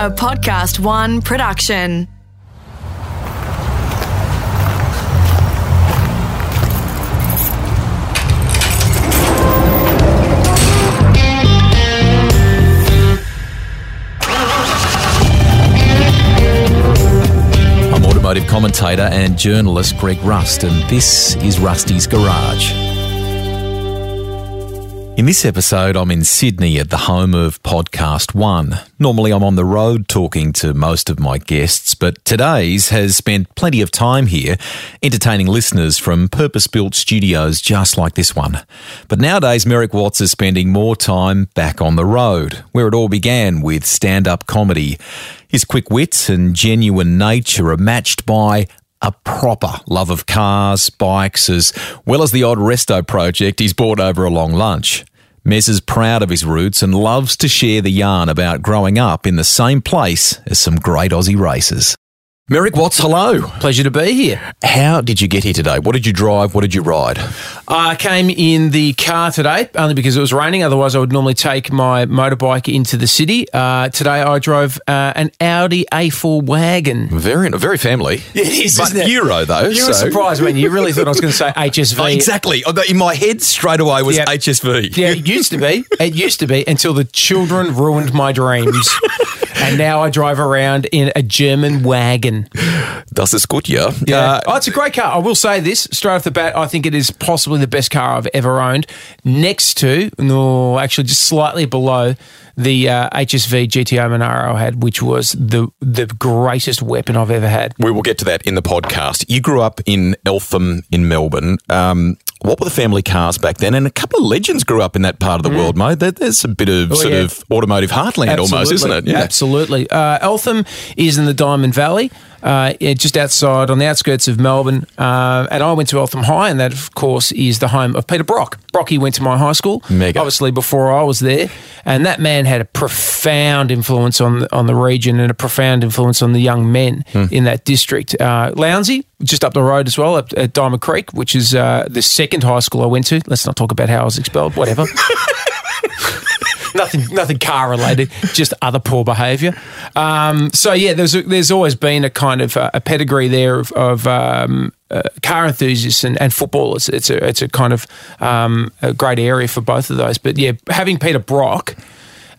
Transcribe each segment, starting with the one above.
A Podcast One production. I'm automotive commentator and journalist Greg Rust, and this is Rusty's Garage. In this episode, I'm in Sydney at the home of Podcast One. Normally, I'm on the road talking to most of my guests, but today's has spent plenty of time here entertaining listeners from purpose built studios just like this one. But nowadays, Merrick Watts is spending more time back on the road, where it all began with stand up comedy. His quick wits and genuine nature are matched by a proper love of cars, bikes, as well as the odd resto project he's bought over a long lunch. Mez is proud of his roots and loves to share the yarn about growing up in the same place as some great Aussie racers. Merrick Watts, hello. Pleasure to be here. How did you get here today? What did you drive? What did you ride? I came in the car today only because it was raining. Otherwise, I would normally take my motorbike into the city. Uh, today, I drove uh, an Audi A4 wagon. Very, very family. It is, but it? Euro though. You were surprised when you really thought I was going to say HSV. Oh, exactly. In my head, straight away was Yep. HSV. Yeah, it used to be. It used to be until the children ruined my dreams. and now I drive around in a German wagon. Das ist gut, ja. Yeah. Uh, oh, it's a great car. I will say this straight off the bat. I think it is possibly the best car I've ever owned. Next to, no, actually, just slightly below the uh, HSV GTO Monaro I had, which was the the greatest weapon I've ever had. We will get to that in the podcast. You grew up in Eltham in Melbourne. Um, what were the family cars back then? And a couple of legends grew up in that part of the world, mate. There- There's a bit of Oh, sort yeah. of automotive heartland almost, isn't it? Absolutely. Uh, Eltham is in the Diamond Valley, uh, yeah, just outside on the outskirts of Melbourne. Uh, and I went to Eltham High, and that, of course, is the home of Peter Brock. Brocky went to my high school, Mega. obviously before I was there, and that man had a profound influence on on the region and a profound influence on the young men Hmm. in that district. Uh, Lowndesy, just up the road as well, at, at Diamond Creek, which is uh, the second high school I went to. Let's not talk about how I was expelled. Whatever. nothing nothing car related, just other poor behaviour. Um, so yeah, there's there's always been a kind of uh, a pedigree there of, of um, uh, car enthusiasts and, and footballers. It's a it's a kind of um, a great area for both of those. But yeah, having Peter Brock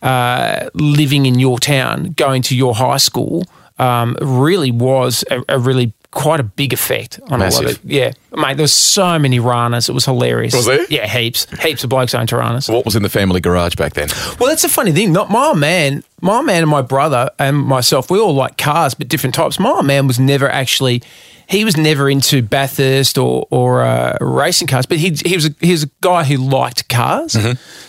uh, living in your town, going to your high school, um, really was a, a really quite a big effect on a lot Massive. of yeah, mate. There was so many Ranas. It was hilarious. Was there? Yeah, heaps, heaps of blokes owned Ranas. What was in the family garage back then? Well, that's a funny thing. Not my man, my man and my brother and myself, we all like cars, but different types. My man was never actually, he was never into Bathurst or or uh, racing cars, but he he was a, he was a guy who liked cars.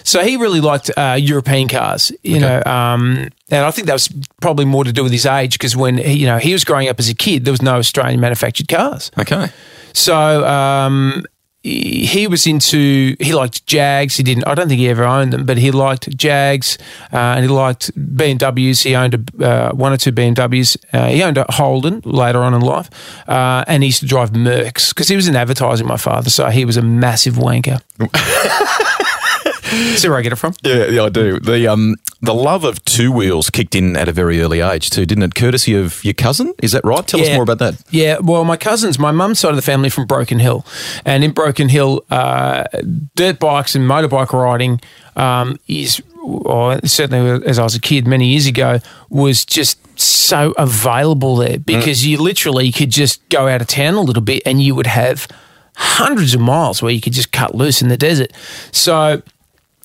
So he really liked uh, European cars, you know. Um, and I think that was probably more to do with his age because when he, you know he was growing up as a kid, there was no Australian manufactured cars. Okay. So um, he was into he liked Jags. He didn't. I don't think he ever owned them, but he liked Jags uh, and he liked BMWs. He owned a, uh, one or two BMWs. Uh, he owned a Holden later on in life, uh, and he used to drive Mercs because he was in advertising. My father, so he was a massive wanker. See where I get it from? Yeah, yeah, I do. The um, the love of two wheels kicked in at a very early age too, didn't it? Courtesy of your cousin, is that right? Tell us more about that. Yeah, well, my cousins, my mum's side of the family from Broken Hill, and in Broken Hill, uh, dirt bikes and motorbike riding um, is, or certainly as I was a kid many years ago, was just so available there because you literally could just go out of town a little bit and you would have hundreds of miles where you could just cut loose in the desert. So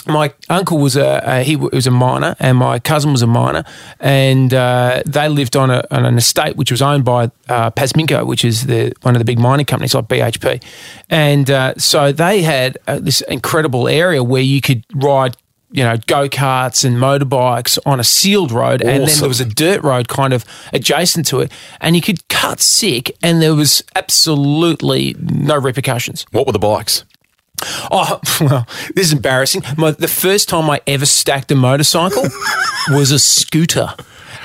my uncle was a, he was a miner, and my cousin was a miner, and uh, they lived on, a, on an estate which was owned by uh, Pasminco, which is the one of the big mining companies like BHP, and uh, so they had uh, this incredible area where you could ride. You know, go karts and motorbikes on a sealed road, and then there was a dirt road kind of adjacent to it, and you could cut sick, and there was absolutely no repercussions. What were the bikes? Oh, well, this is embarrassing. My, the first time I ever stacked a motorcycle was a scooter.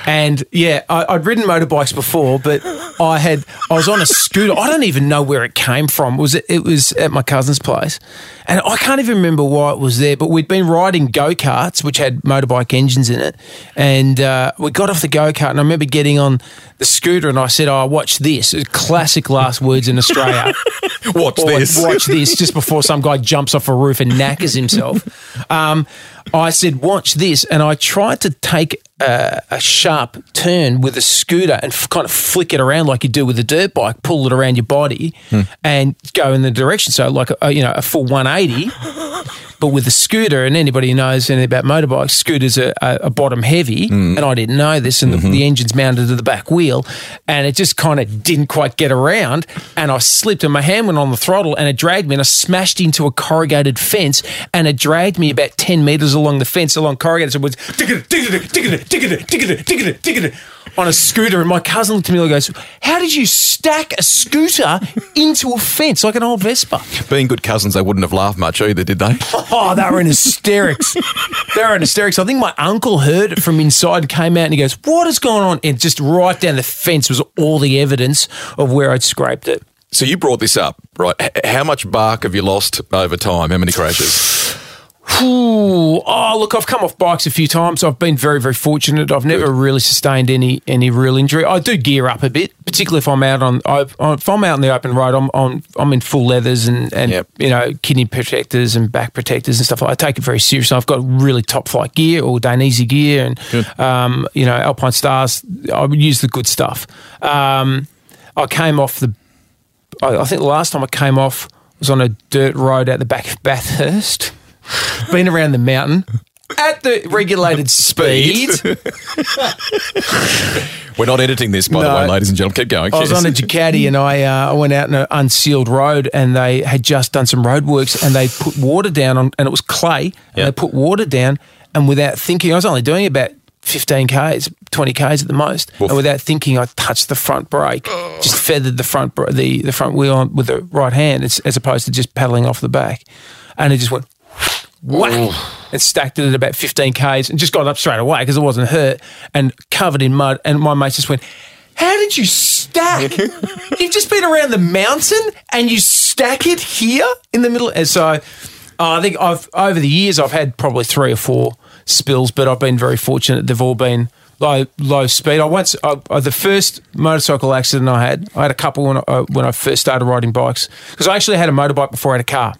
And yeah, I, I'd ridden motorbikes before, but I had I was on a scooter. I don't even know where it came from. It was it, it was at my cousin's place, and I can't even remember why it was there. But we'd been riding go karts, which had motorbike engines in it, and uh, we got off the go kart, and I remember getting on the scooter, and I said, "Oh, watch this!" Classic last words in Australia. Watch Or this. Watch this just before some guy jumps off a roof and knackers himself. Um, I said, watch this. And I tried to take a, a sharp turn with a scooter and f- kind of flick it around like you do with a dirt bike, pull it around your body hmm. and go in the direction. So, like, a, you know, a full 180. But with the scooter, and anybody who knows anything about motorbikes, scooters are, are, are bottom heavy, mm. and I didn't know this, and the, mm-hmm. the engine's mounted to the back wheel, and it just kind of didn't quite get around, and I slipped, and my hand went on the throttle, and it dragged me, and I smashed into a corrugated fence, and it dragged me about ten meters along the fence, along corrugated, so it was on a scooter, and my cousin looked at me and goes, "How did you stack a scooter into a fence like an old Vespa?" Being good cousins, they wouldn't have laughed much either, did they? Oh, they were in hysterics. they were in hysterics. I think my uncle heard it from inside, came out, and he goes, "What is going on?" And just right down the fence was all the evidence of where I'd scraped it. So you brought this up, right? H- how much bark have you lost over time? How many crashes? Ooh, oh, look, I've come off bikes a few times. I've been very, very fortunate. I've never really sustained any any real injury. I do gear up a bit, particularly if I'm out on I, if I'm out in the open road. I'm I'm, I'm in full leathers and and Yep. you know kidney protectors and back protectors and stuff. I take it very seriously. I've got really top flight gear or Dainese gear and um, you know Alpinestars. I would use the good stuff. Um, I came off the. I, I think the last time I came off was on a dirt road out the back of Bathurst. Been around the mountain at the regulated speed. We're not editing this, by the way, ladies and gentlemen. Keep going. I was Yes. on a Ducati and I uh, I went out in an unsealed road and they had just done some roadworks and they put water down on and it was clay and Yeah. they put water down and without thinking I was only doing about 15 k's 20 k's at the most Oof. and without thinking I touched the front brake just feathered the front br- the the front wheel on with the right hand as, as opposed to just paddling off the back and it just went whack and stacked it at about 15 k's and just got up straight away because it wasn't hurt and covered in mud. And my mates just went how did you stack? You've just been around the mountain and you stack it here in the middle. And so uh, i think i've over the years i've had probably three or four spills but i've been very fortunate. They've all been low low speed. I once I, I, the first motorcycle accident i had i had a couple when I, when I first started riding bikes because i actually had a motorbike before i had a car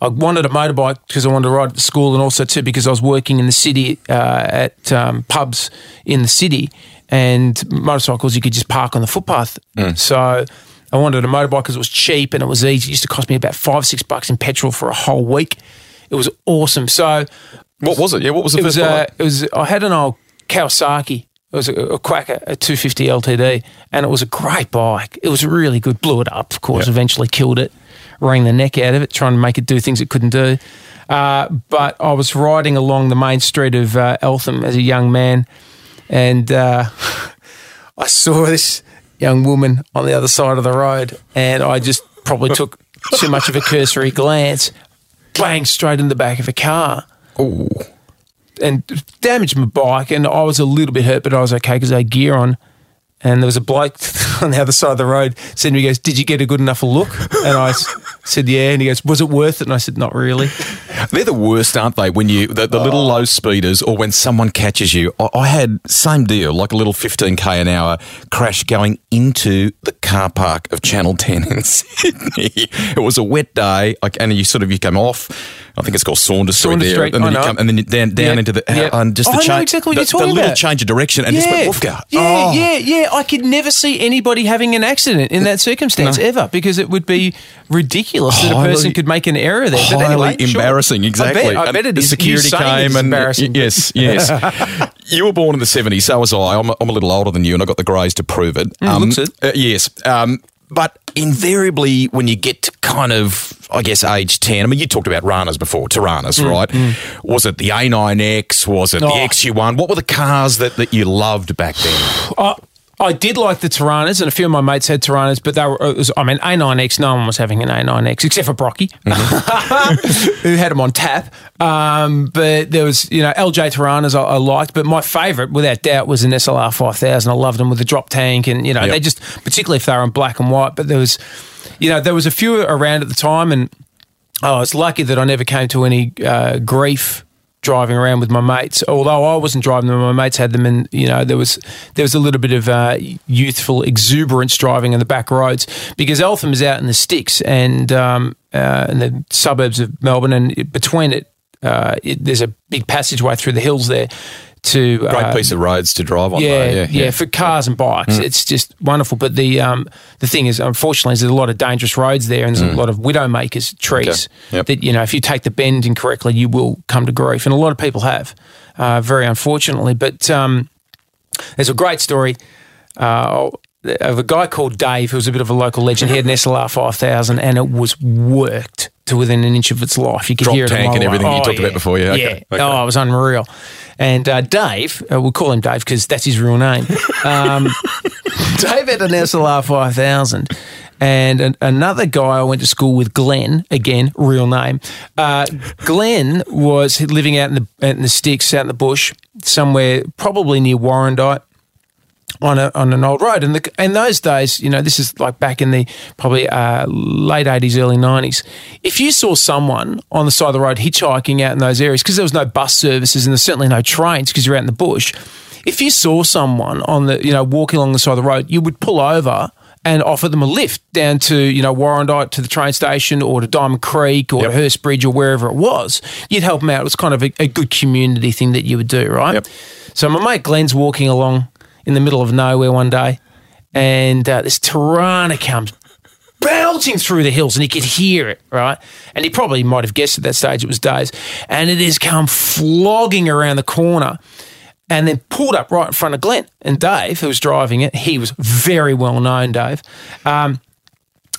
I wanted a motorbike because I wanted to ride to school, and also too because I was working in the city uh, at um, pubs in the city, and motorcycles you could just park on the footpath. So I wanted a motorbike because it was cheap and it was easy. It used to cost me about five six bucks in petrol for a whole week. It was awesome. So What was it? Yeah, what was the it first was, uh, it was I had an old Kawasaki. It was a, a Quacker, a 250 LTD, and it was a great bike. It was really good. Blew it up, of course. Yeah. Eventually killed it, wrung the neck out of it, trying to make it do things it couldn't do. Uh, but I was riding along the main street of uh, Eltham as a young man, and uh, I saw this young woman on the other side of the road, and I just probably took too much of a cursory glance, bang straight in the back of a car Ooh. and damaged my bike. And I was a little bit hurt, but I was okay because I had gear on. And there was a bloke on the other side of the road said to me, he goes, Did you get a good enough look? And I said, Yeah. And he goes, Was it worth it? And I said, Not really. They're the worst, aren't they? When you the, the little Oh. low speeders, or when someone catches you. I, I had same deal, like a little fifteen k an hour crash going into the car park of Channel Ten in Sydney. It was a wet day, like, and you sort of you come off. I think it's called Saunders Street Saunders there, Street, and then I you know. come and then down down Yeah, into the yeah. and just the I know change, exactly what the, you're talking the little about. change of direction and just went woofka. Yeah, Oh. yeah, yeah. I could never see anybody having an accident in that circumstance ever because it would be ridiculous that a person could make an error there. Highly anyway, sure. embarrassing. Exactly. I bet, I bet it the is. security You saying it came and embarrassing. yes, yes. you were born in the seventies, so was I. I'm, I'm a little older than you, and I got the greys to prove it. Mm, looks it. uh, yes, um, but invariably, when you get to kind of, I guess, age ten. I mean, you talked about Ranas before, Toranas, right? Was it the A9X? Was it the Mm, Oh. XU1? What were the cars that, that you loved back then? I, I did like the Toranas, and a few of my mates had Toranas, but they were, it was, I mean, A9X, no one was having an A9X except for Brocky, Mm-hmm. who had them on tap. Um, but there was, you know, LJ Toranas I, I liked, but my favourite, without doubt, was an SLR 5000. I loved them with the drop tank, and, you know, Yep. they just, particularly if they were in black and white, but there was, you know, there was a few around at the time, and Oh, I was lucky that I never came to any uh, grief driving around with my mates. Although I wasn't driving them, my mates had them, and you know there was there was a little bit of uh, youthful exuberance driving in the back roads because Eltham is out in the sticks and um, uh, in the suburbs of Melbourne, and between it, uh, it, there's a big passageway through the hills there. To Great uh, piece of roads to drive on. yeah, though. yeah, yeah, for cars and bikes, it's just wonderful. But the um, the thing is, unfortunately, there's a lot of dangerous roads there, and there's a lot of widowmakers trees Okay. Yep. that you know, if you take the bend incorrectly, you will come to grief, and a lot of people have, uh, very unfortunately. But um, there's a great story. Uh, of a guy called Dave, who was a bit of a local legend. He had an SLR 5000 and it was worked to within an inch of its life. You could Drop hear it tank and everything away. you talked about before, yeah, okay, Yeah. okay. Oh, it was unreal. And uh, Dave, uh, we'll call him Dave because that's his real name. Um, Dave had an SLR 5000. And an, another guy I went to school with, Glenn, again, real name. Uh, Glenn was living out in the out in the sticks, out in the bush, somewhere probably near Warrandyte on a, on an old road. And the, in those days, you know, this is like back in the probably uh, late 80s, early 90s. If you saw someone on the side of the road hitchhiking out in those areas, because there was no bus services and there's certainly no trains because you're out in the bush, if you saw someone on the, you know, walking along the side of the road, you would pull over and offer them a lift down to, you know, Warrandyte to the train station or to Diamond Creek or Yep. to Hurstbridge or wherever it was. You'd help them out. It was kind of a, a good community thing that you would do, right? Yep. So my mate Glenn's walking along in the middle of nowhere one day, and uh, this Torana comes belting through the hills, and he could hear it, right? And he probably might have guessed at that stage it was Dave's, and it has come flogging around the corner. And then pulled up right in front of Glenn and Dave, who was driving it. He was very well known, Dave. Um,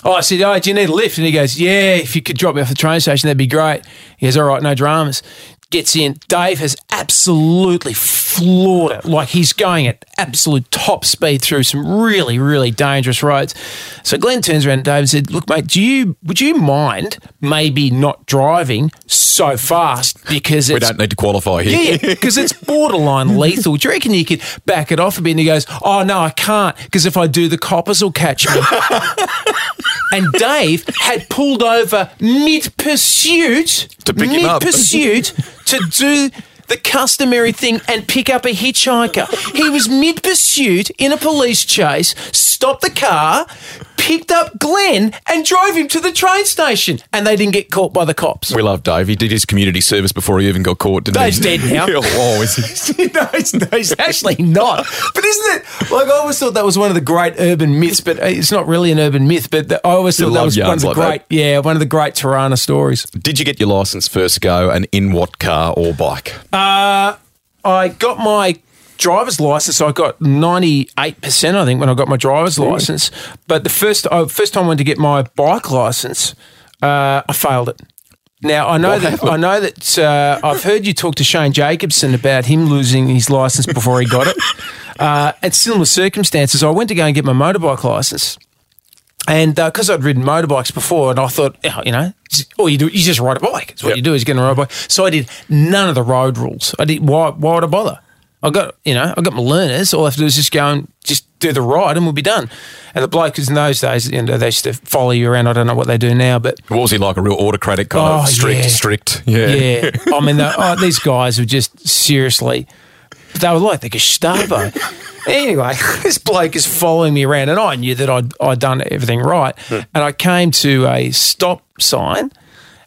Oh, I said, oh, do you need a lift? And he goes, yeah, if you could drop me off the train station, that'd be great. He goes, all right, no dramas. Gets in. Dave has absolutely floored it. Like he's going at absolute top speed through some really, really dangerous roads. So Glenn turns around to Dave and said, look, mate, do you would you mind maybe not driving so fast because We don't need to qualify here. yeah, because it's borderline lethal. Do you reckon you could back it off a bit? And he goes, Oh, no, I can't, because if I do, the coppers will catch me. and Dave had pulled over mid pursuit To pick him up. pursuit to do the customary thing and pick up a hitchhiker. He was mid pursuit in a police chase, stopped the car, picked up Glenn, and drove him to the train station. And they didn't get caught by the cops. We love Dave. He did his community service before he even got caught, didn't Dave's he? dead now. oh, is he? no, he's, no, he's actually not. But isn't it? Like, I always thought that was one of the great urban myths, but uh, it's not really an urban myth. But the, I always thought that was one of the like great, that. yeah, one of the great Torana stories. Did you get your license first go and in what car or bike? I got my driver's license. I got ninety eight percent, I think, when I got my driver's license. But the first, uh, first time I went to get my bike license, uh, I failed it. Now I know that? I know that uh, I've heard you talk to Shane Jacobson about him losing his license before he got it. Uh, at similar circumstances, I went to go and get my motorbike license, and uh, because I'd ridden motorbikes before, and I thought, oh, you know, all you do, you just ride a bike. It's what Yep. you do is get on a road bike. So I did none of the road rules. I did. Why? Why would I bother? I got, you know, I got my learners. All I have to do is just go and just do the ride, and we'll be done. And the bloke, because in those days, you know, they used to follow you around. I don't know what they do now, but What was he like? A real autocratic kind Oh, of strict, yeah. strict? Yeah. yeah, I mean, the, oh, these guys were just seriously, they were like the Gestapo. anyway, this bloke is following me around, and I knew that I'd, I'd done everything right. Hmm. And I came to a stop sign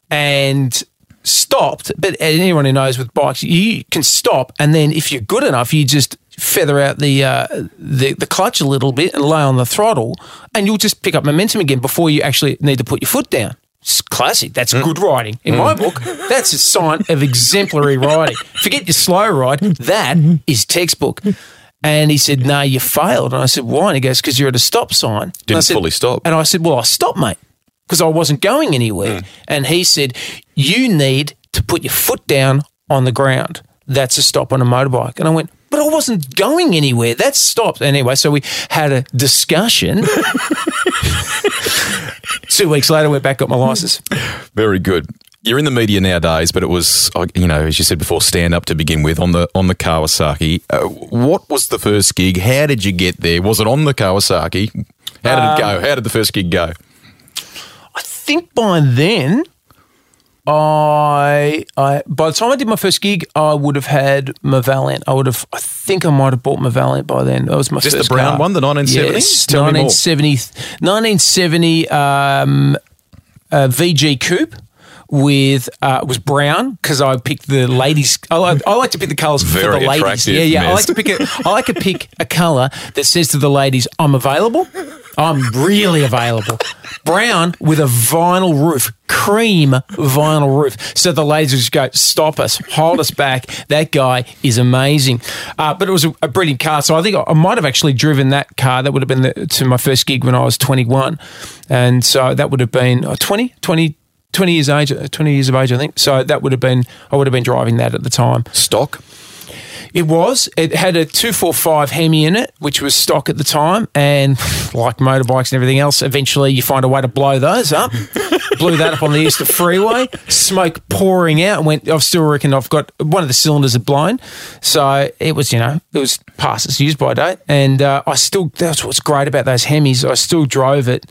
and stopped. But anyone who knows with bikes, you can stop, and then if you're good enough, you just feather out the, uh, the the clutch a little bit and lay on the throttle, and you'll just pick up momentum again before you actually need to put your foot down. It's classic. That's mm. good writing. In my mm. book, that's a sign of exemplary writing. Forget your slow ride. That is textbook. And he said, No, you failed. And I said, Why? And he goes, Because you're at a stop sign. Didn't said- fully stop. And I said, Well, I stopped, mate, because I wasn't going anywhere. Mm. And he said, You need to put your foot down on the ground. That's a stop on a motorbike. And I went, but I wasn't going anywhere. That stopped. Anyway, so we had a discussion. Two weeks later, went back, got my license. Very good. You're in the media nowadays, but it was, uh, you know, as you said before, stand up to begin with on the on the Kawasaki. Uh, what was the first gig? How did you get there? Was it on the Kawasaki? How did it go? How did the first gig go? I think by then, I, I by the time I did my first gig, I would have had my Valiant. I would have, I think I might have bought my Valiant by then. That was my Just the brown car. one, the 1970? Yes, Tell me more. 1970, 1970 um, uh, VG Coupe. With uh, was brown because I picked the ladies. I like, I like to pick the colours for the ladies. Yeah, yeah. I like to pick a. I like to pick a colour that says to the ladies, "I'm available. I'm really available." Brown with a vinyl roof, cream vinyl roof. So the would just go, "Stop us, hold us back." That guy is amazing. Uh, but it was a, a brilliant car. So I think I, I might have actually driven that car. That would have been the, to my first gig when I was 21, and so that would have been uh, 20, 20. 20 years age, uh, 20 years of age, I think. So that would have been, I would have been driving that at the time. Stock? It was. It had a 245 Hemi in it, which was stock at the time. And like motorbikes and everything else, eventually you find a way to blow those up. Blew that up on the Eastern Freeway, smoke pouring out. Went. I've still reckon I've got one of the cylinders had blown, so it was you know it was past its use by date. And uh, I still that's what's great about those Hemis. I still drove it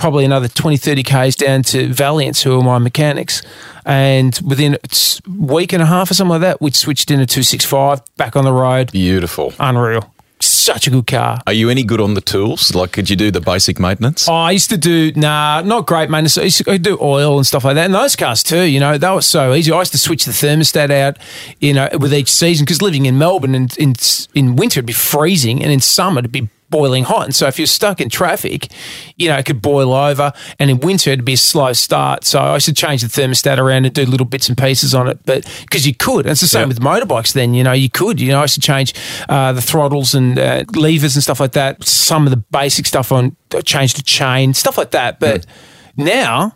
probably another 20, 30 Ks down to Valiants, who are my mechanics. And within a week and a half or something like that, we switched in a 265 back on the road. Beautiful. Unreal. Such a good car. Are you any good on the tools? Like, could you do the basic maintenance? Oh, I used to do nah, not great maintenance. I used to do oil and stuff like that. And those cars too, you know, that was so easy. I used to switch the thermostat out, you know, with each season because living in Melbourne and in in winter it'd be freezing, and in summer it'd be boiling hot. And so if you're stuck in traffic, you know, it could boil over. And in winter it'd be a slow start. So I used to change the thermostat around and do little bits and pieces on it, but because you could. And it's the same Yeah. with motorbikes. Then you know you could. You know, I used to change uh, the throttles and uh, levers and stuff like that. Some of the basic stuff on change the chain, stuff like that. But now.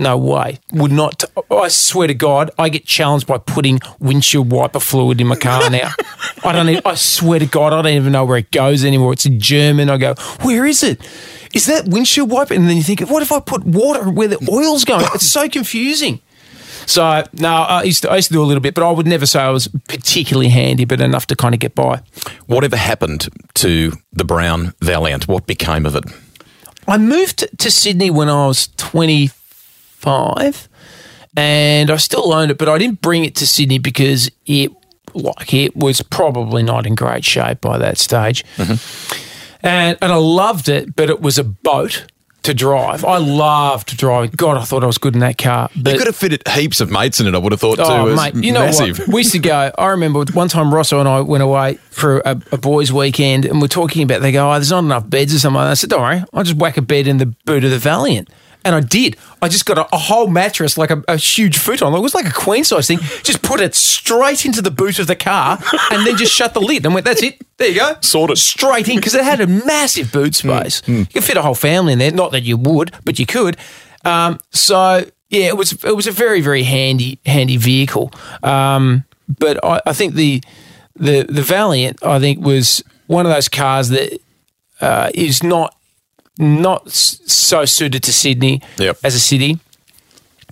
No way. Would not. I swear to God, I get challenged by putting windshield wiper fluid in my car now. I don't. Even, I swear to God, I don't even know where it goes anymore. It's in German. I go, where is it? Is that windshield wiper? And then you think, what if I put water where the oil's going? It's so confusing. So no, I used to, I used to do a little bit, but I would never say I was particularly handy, but enough to kind of get by. Whatever happened to the brown Valiant? What became of it? I moved to Sydney when I was 25 and I still owned it, but I didn't bring it to Sydney because it like it was probably not in great shape by that stage. Mm-hmm. And and I loved it, but it was a boat to drive. I loved driving. God, I thought I was good in that car. But You could have fitted heaps of mates in it, I would have thought, too. Oh, was mate, you know massive. what? We used to go. I remember one time Rosso and I went away for a, a boys' weekend, and we're talking about. They go, "Oh, there's not enough beds or something." I said, "Don't worry, I'll just whack a bed in the boot of the Valiant." And I did. I just got a, a whole mattress, like a, a huge futon. It was like a queen size thing. Just put it straight into the boot of the car, and then just shut the lid. And went, "That's it. There you go." Sorted. straight in because it had a massive boot space. Mm, You could fit a whole family in there. Not that you would, but you could. Um, so yeah, it was it was a very very handy handy vehicle. Um, but I, I think the the the Valiant I think was one of those cars that uh, is not not so suited to Sydney Yep. as a city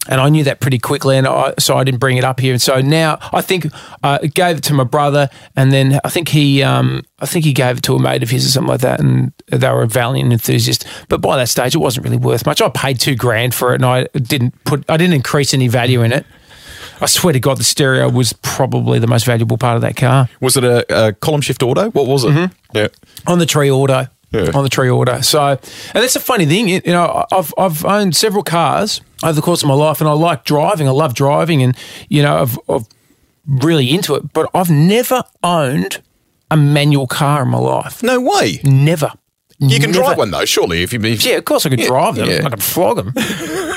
and I knew that pretty quickly, and I, so I didn't bring it up here. And so now I think uh, I gave it to my brother, and then I think he, um, I think he gave it to a mate of his or something like that, and they were a Valiant enthusiast. But by that stage, it wasn't really worth much. I paid two grand for it, and I didn't put, I didn't increase any value in it. I swear to God, the stereo was probably the most valuable part of that car Was it a, a column shift auto? What was it? Mm-hmm. Yeah. on the tree auto. Yeah. On the tree order. So, and that's a funny thing. You know, I've I've owned several cars over the course of my life, and I like driving. I love driving, and you know, I've, I've really into it. But I've never owned a manual car in my life. No way. Never. You can Never. drive one though, surely. If you, if Yeah, of course I could drive them. yeah. I could flog them.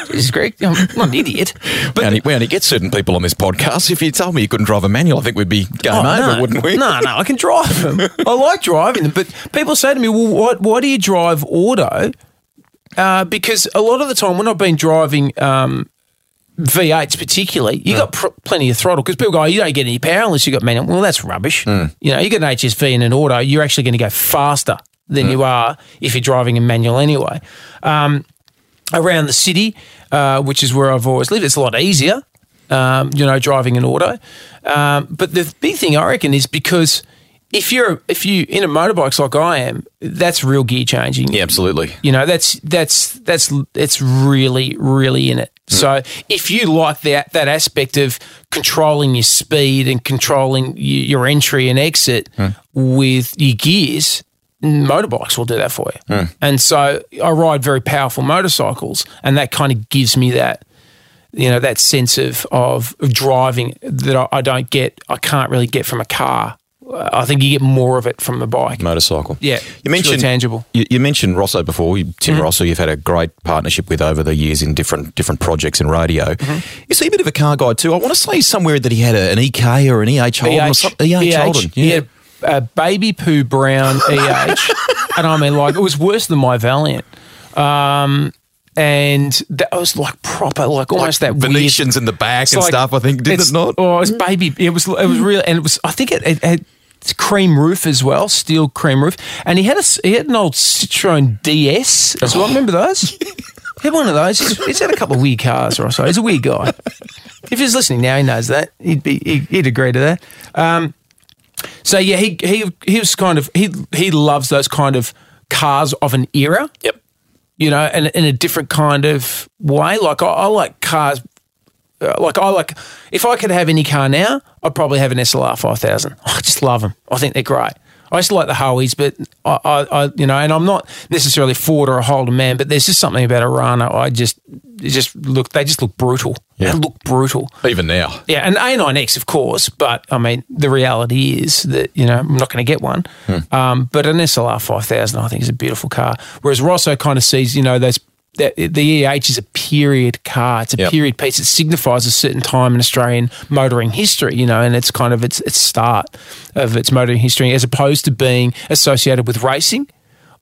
Jesus, Greg, I'm not an idiot. we only, we only get certain people on this podcast. If you told me you couldn't drive a manual, I think we'd be game Oh, over, no. wouldn't we? No, no, I can drive them. I like driving them, but people say to me, "Well, why, why do you drive auto?" Uh, because a lot of the time, when I've been driving um, V8s particularly, you got pr- plenty of throttle because people go, oh, you don't get any power unless you got manual. Well, that's rubbish. You know, you get an HSV and an auto, you're actually going to go faster than you are if you're driving a manual anyway. Um, around the city, uh, which is where I've always lived, it's a lot easier. Um, you know, driving an auto. Um, but the big thing I reckon is because if you're if you in a motorbikes like I am, that's real gear changing. Yeah, absolutely. You know, that's that's that's it's really really in it. So if you like that that aspect of controlling your speed and controlling your entry and exit with your gears, motorbikes will do that for you. And so I ride very powerful motorcycles, and that kind of gives me that you know that sense of of driving that I, I don't get, I can't really get from a car. I think you get more of it from a bike. Motorcycle. Yeah, You it's really mentioned tangible. You, you mentioned Rosso before. You- Tim Rosso, you've had a great partnership with over the years in different different projects in radio. Is he a bit of a car guy too? I want to say somewhere that he had a, an EK or an EH Holden or something. EH, Holden. He had a baby poo brown EH, and I mean, like it was worse than my Valiant. Um, and that was like proper, like almost that weird. Venetians in the back and like- stuff. I think did it not? Oh, it was baby. It was. It was real, and it was. I think it, it had cream roof as well, steel cream roof, and he had a he had an old Citroen DS as well. Remember those? He had one of those. He's, he's had a couple of weird cars, or so. He's a weird guy. If he's listening now, he knows that. He'd be he'd, he'd agree to that. Um, so yeah, he he he was kind of he he loves those kind of cars of an era Yep. you know, and in a different kind of way. Like I, I like cars. uh, Like I like, if I could have any car now, I'd probably have an SLR five thousand. I just love them. I think they're great. I used to like the Howies, but I, I, I, you know, and I'm not necessarily a Ford or a Holden man, but there's just something about a Rana. I just, just look, they just look brutal. Yeah. They look brutal. Even now. Yeah, and A9X, of course, but I mean, the reality is that, you know, I'm not going to get one. Um, but an SLR 5000, I think, is a beautiful car. Whereas Rosso kind of sees, you know, those. The EH is a period car. It's a Yep. period piece. It signifies a certain time in Australian motoring history, you know, and it's kind of its its start of its motoring history, as opposed to being associated with racing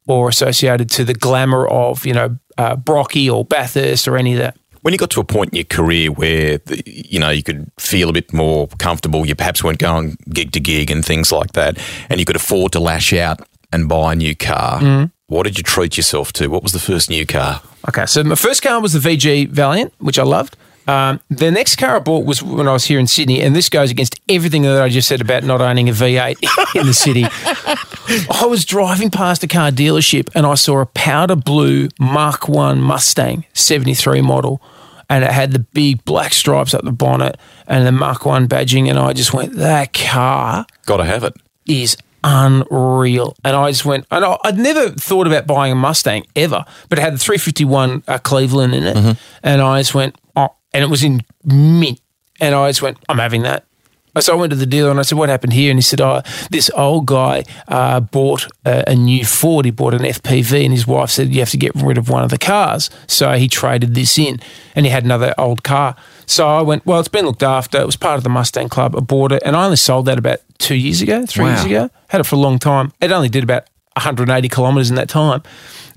or associated to the glamour of, you know, uh, Brocky or Bathurst or any of that. When you got to a point in your career where the, you know you could feel a bit more comfortable, you perhaps weren't going gig to gig and things like that, and you could afford to lash out and buy a new car. Mm. What did you treat yourself to? What was the first new car? Okay, so my first car was the VG Valiant, which I loved. Um, the next car I bought was when I was here in Sydney, and this goes against everything that I just said about not owning a V8 in the city. I was driving past a car dealership and I saw a powder blue Mark 1 Mustang 73 model, and it had the big black stripes up the bonnet and the Mark 1 badging, and I just went, that car Got to have it. is unreal. And I just went, and I, I'd never thought about buying a Mustang ever, but it had the 351 uh, Cleveland in it. And I just went, oh, and it was in mint. And I just went, I'm having that. So I went to the dealer and I said, "What happened here?" And he said, "Oh, this old guy uh, bought a, a new Ford. He bought an FPV, and his wife said you have to get rid of one of the cars. So he traded this in, and he had another old car. So I went, well, it's been looked after. It was part of the Mustang Club. I bought it, and I only sold that about two years ago, three years ago. Had it for a long time. It only did about 180 kilometres in that time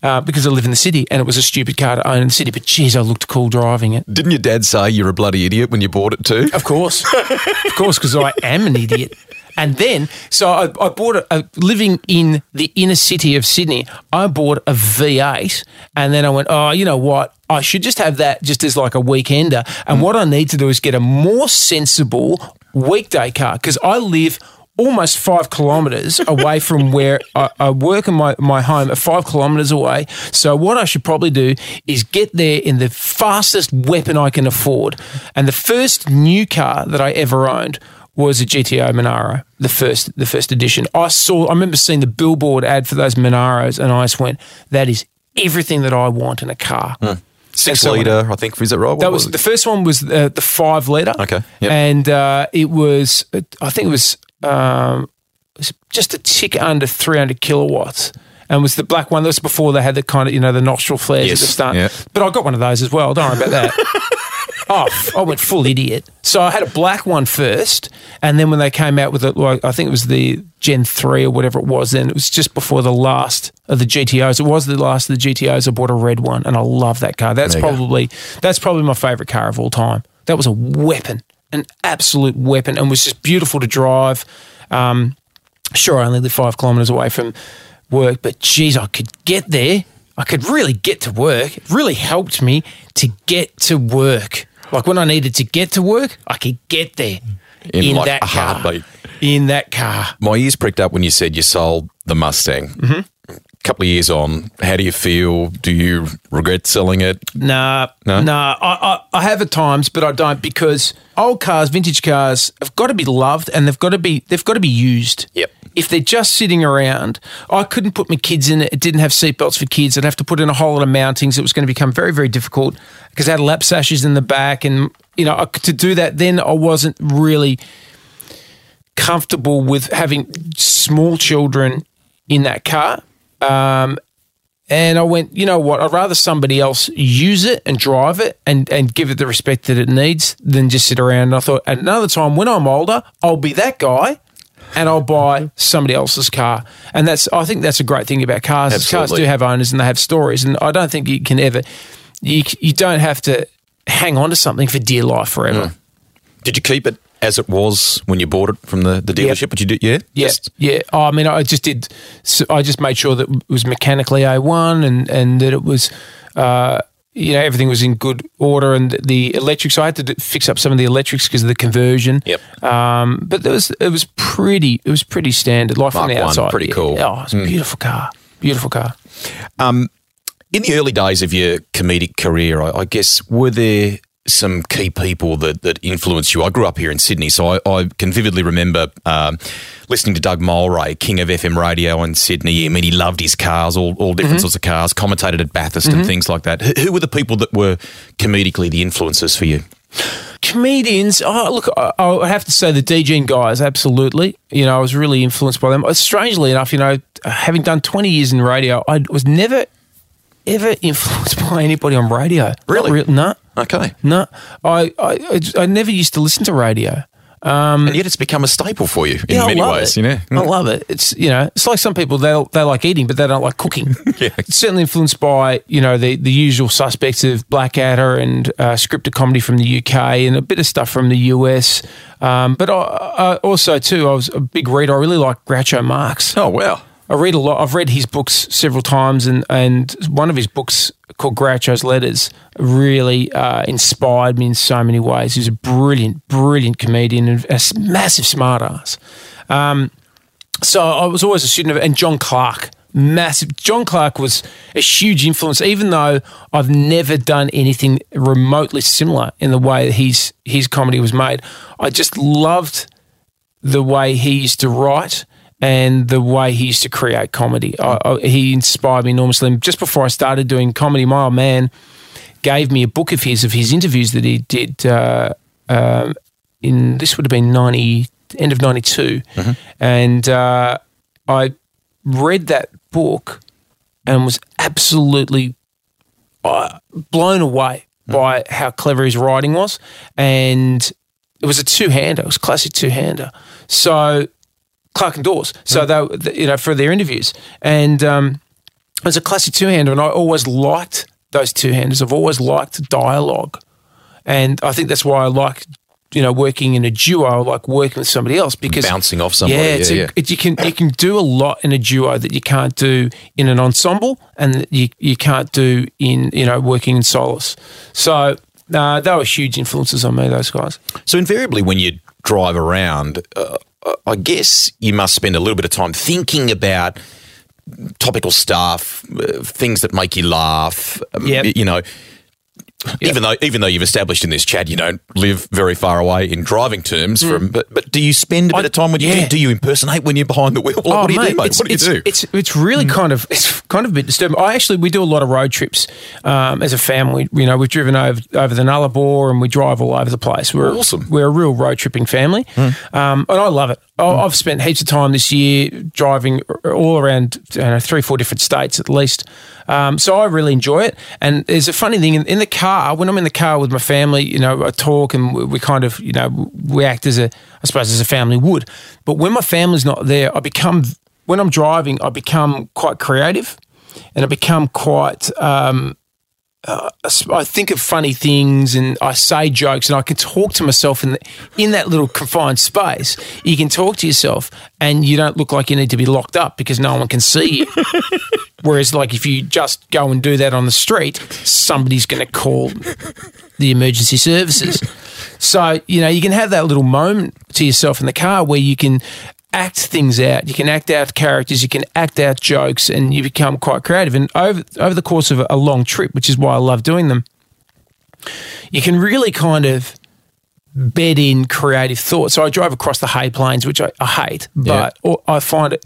uh, because I live in the city, and it was a stupid car to own in the city. But geez, I looked cool driving it. Didn't your dad say you're a bloody idiot when you bought it too? Of course, of course, because I am an idiot. And then, so I, I bought a, a living in the inner city of Sydney. I bought a V8, and then I went, oh, you know what? I should just have that just as like a weekender. And what I need to do is get a more sensible weekday car because I live almost five kilometres away from where I, I work in my, my home, at five kilometres away. So, what I should probably do is get there in the fastest weapon I can afford. And the first new car that I ever owned was a GTO Monaro, the first the first edition. I saw I remember seeing the billboard ad for those Monaros and I just went, that is everything that I want in a car. Six so- litre, I think. Is that right? What That was the first one was uh, the five liter. Okay, yep. and uh, it was I think it was um, just a tick under three hundred kilowatts. And was the black one that was before they had the kind of you know the nostril flares Yes, at the start. yeah. But I got one of those as well. Don't worry about that. oh, I went full idiot. So I had a black one first, and then when they came out with it, like I think it was the Gen three or whatever it was. Then it was just before the last of the GTOs. It was the last of the GTOs. I bought a red one, and I love that car. That's probably that's probably my favorite car of all time. That was a weapon, an absolute weapon, and was just beautiful to drive. Um, sure, I only live five kilometres away from work, but geez, I could get there. I could really get to work. It really helped me to get to work. Like when I needed to get to work, I could get there In like that car. heartbeat. In that car. My ears pricked up when you said you sold the Mustang. Mm-hmm. Couple of years on, how do you feel? Do you regret selling it? Nah, No? nah. I, I, I have at times, but I don't because old cars, vintage cars, have got to be loved and they've got to be they've got to be used. Yep. If they're just sitting around, I couldn't put my kids in it. It didn't have seatbelts for kids. I'd have to put in a whole lot of mountings. It was going to become very, very difficult because I had lap sashes in the back, and you know, I- to do that, then I wasn't really comfortable with having small children in that car. Um, and I went, you know what? I'd rather somebody else use it and drive it and, and give it the respect that it needs than just sit around. And I thought, at another time when I'm older, I'll be that guy and I'll buy somebody else's car. And that's, I think that's a great thing about cars. Cars do have owners and they have stories. And I don't think you can ever, you, you don't have to hang on to something for dear life forever. Did you keep it as it was when you bought it from the, the dealership? Would you do? Yeah. Yeah, yeah. Oh, I mean, I just did. So I just made sure that it was mechanically A one, and and that it was, uh, you know, everything was in good order, and the electrics. I had to fix up some of the electrics because of the conversion. Yep. Um, but there was it was pretty it was pretty standard. From Mark the one, pretty cool. Hmm. Oh, it's a beautiful car. Beautiful car. Um, In the early days of your comedic career, I, I guess were there some key people that, that influenced you? I grew up here in Sydney, so I, I can vividly remember um, listening to Doug Mulray, king of FM radio in Sydney. I mean, he loved his cars, all, all different sorts of cars, commentated at Bathurst and things like that. Who, who were the people that were comedically the influences for you? comedians. Oh, look, I, I have to say the DJing guys, absolutely. You know, I was really influenced by them. Uh, Strangely enough, you know, having done 20 years in radio, I was never, ever influenced by anybody on radio. Really? Not real- no, Okay. no. I, I, I never used to listen to radio. Um, and yet it's become a staple for you in Yeah, many ways, it. you know? I love it. It's you know, it's like some people they they like eating, but they don't like cooking. Yeah. It's certainly influenced by you know the the usual suspects of Blackadder and uh, scripted comedy from the UK and a bit of stuff from the US. Um, but I, I also too, I was a big reader. I really like Groucho Marx. Oh, wow. I read a lot. I've read his books several times, and and one of his books called Groucho's Letters really uh, inspired me in so many ways. He was a brilliant, brilliant comedian and a massive smartass. Um, so I was always a student of, and John Clarke, massive. John Clarke was a huge influence, even though I've never done anything remotely similar in the way his his comedy was made. I just loved the way he used to write and the way he used to create comedy. I, I, he inspired me enormously. And just before I started doing comedy, my old man gave me a book of his of his interviews that he did uh, um, in this would have been ninety end of ninety and uh, I read that book and was absolutely uh, blown away by how clever his writing was, and it was a two-hander. It was a classic two-hander. So Clarke and Dawes. So they, were- you know, for their interviews, and um, it was a classic two-hander, and I always liked those two-handers. I've always liked dialogue, and I think that's why I like, you know, working in a duo. Like working with somebody else because Bouncing off somebody. yeah, Yeah, it's yeah. a, It, you can you can do a lot in a duo that you can't do in an ensemble, and you you can't do in you know working in solos. So uh, they were huge influences on me. Those guys. So invariably, when you drive around, uh, I guess you must spend a little bit of time thinking about topical stuff, uh, things that make you laugh. um, Yep. You know, even though even though you've established in this chat you don't live very far away in driving terms from, but but do you spend a bit I- of time when you yeah. do, do you impersonate when you're behind the wheel? Like, what do you do, mate? Oh, It's, What do you it's, do? It's it's really kind of it's kind of a bit disturbing. I actually we do a lot of road trips um, as a family. You know, we've driven over over the Nullarbor and we drive all over the place. We're Awesome. We're a real road tripping family, um, and I love it. I've spent heaps of time this year driving all around you know, three four different states at least. Um, so I really enjoy it. And there's a funny thing in, in the car when I'm in the car with my family. You know, I talk and we, we kind of you know we act as a I suppose as a family would. But when my family's not there, I become when I'm driving, I become quite creative, and I become quite um, uh, I think of funny things and I say jokes and I can talk to myself in the, in that little confined space. You can talk to yourself and you don't look like you need to be locked up because no one can see you. Whereas, like if you just go and do that on the street, somebody's going to call the emergency services. So you know you can have that little moment to yourself in the car where you can act things out. You can act out characters. You can act out jokes, and you become quite creative. And over over the course of a long trip, which is why I love doing them, you can really kind of bed in creative thoughts. So I drive across the Hay Plains, which I, I hate, but yeah. I find it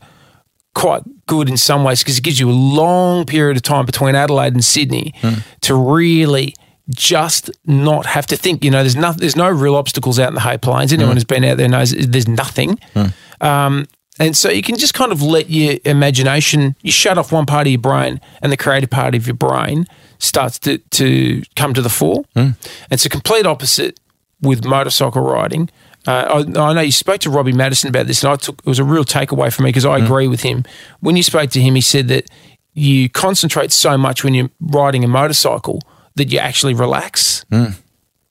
quite good in some ways because it gives you a long period of time between Adelaide and Sydney mm. to really just not have to think. You know, there's no, there's no real obstacles out in the high Plains. Anyone mm. who's been out there knows there's nothing. Mm. Um, and so you can just kind of let your imagination, you shut off one part of your brain and the creative part of your brain starts to, to come to the fore. Mm. It's a complete opposite with motorcycle riding. Uh, I, I, know you spoke to Robbie Madison about this, and I took it was a real takeaway for me because I mm. agree with him. When you spoke to him, he said that you concentrate so much when you're riding a motorcycle that you actually relax. Mm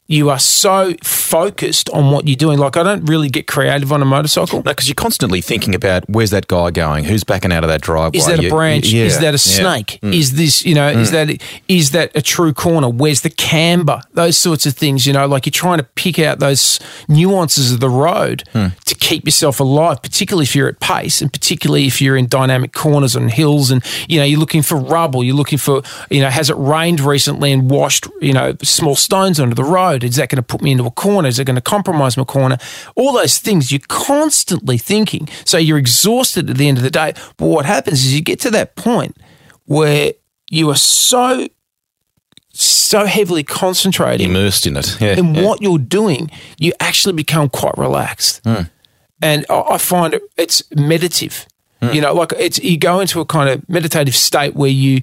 you are so focused on what you're doing. Like I don't really get creative on a motorcycle. No, because you're constantly thinking about where's that guy going, who's backing out of that driveway. Is that a branch? Yeah. Is that a snake? Yeah. Mm. Is this you know? Mm. Is that is that a true corner? Where's the camber? Those sorts of things. You know, like you're trying to pick out those nuances of the road mm. to keep yourself alive, particularly if you're at pace, and particularly if you're in dynamic corners and hills, and you know you're looking for rubble. You're looking for you know has it rained recently and washed you know small stones onto the road is that going to put me into a corner? Is it going to compromise my corner? All those things you're constantly thinking. So you're exhausted at the end of the day. But what happens is you get to that point where you are so so heavily concentrating immersed in it yeah, in yeah. what you're doing you actually become quite relaxed mm. and I find it, it's meditative mm. you know like it's you go into a kind of meditative state where you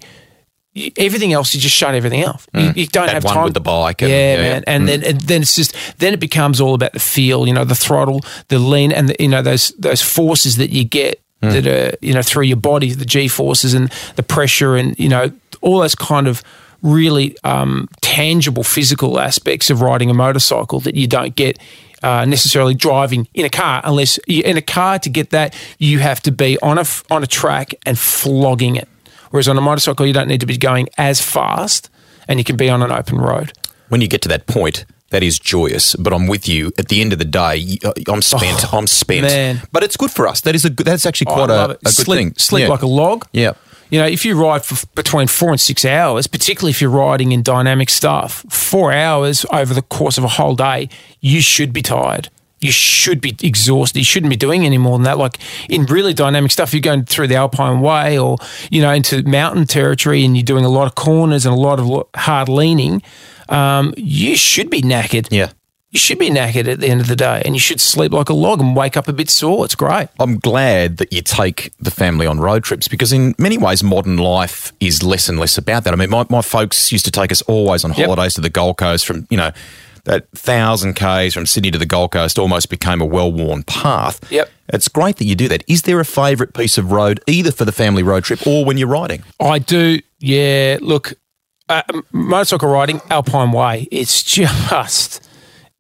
everything else you just shut everything off. Mm. You, you, don't that have time with the bike. And, yeah, yeah, man. And mm. then and then it's just then it becomes all about the feel. You know, the throttle, the lean, and the, you know those those forces that you get mm. that are you know through your body, the G forces and the pressure, and you know all those kind of really um, tangible physical aspects of riding a motorcycle that you don't get. Uh, necessarily driving in a car, unless you, in a car to get that, you have to be on a on a track and flogging it. Whereas on a motorcycle, you don't need to be going as fast and you can be on an open road. When you get to that point, that is joyous, but I'm with you. At the end of the day, uh, I'm spent. Oh, I'm spent. Man. But it's good for us. That is a good, that's actually quite oh, a, a, good sleep, thing. Sleep yeah. like a log. Yeah. You know, if you ride for between four and six hours, particularly if you're riding in dynamic stuff, four hours over the course of a whole day, you should be tired you should be exhausted. You shouldn't be doing any more than that. Like in really dynamic stuff, you're going through the Alpine Way or, you know, into mountain territory and you're doing a lot of corners and a lot of hard leaning. Um, you should be knackered. Yeah. You should be knackered at the end of the day and you should sleep like a log and wake up a bit sore. It's great. I'm glad that you take the family on road trips because, in many ways, modern life is less and less about that. I mean, my, my folks used to take us always on holidays yep. to the Gold Coast from, you know, that thousand k's from Sydney to the Gold Coast almost became a well-worn path. Yep. It's great that you do that. Is there a favourite piece of road, either for the family road trip or when you're riding? I do. Yeah. Look, uh, motorcycle riding, Alpine Way. It's just,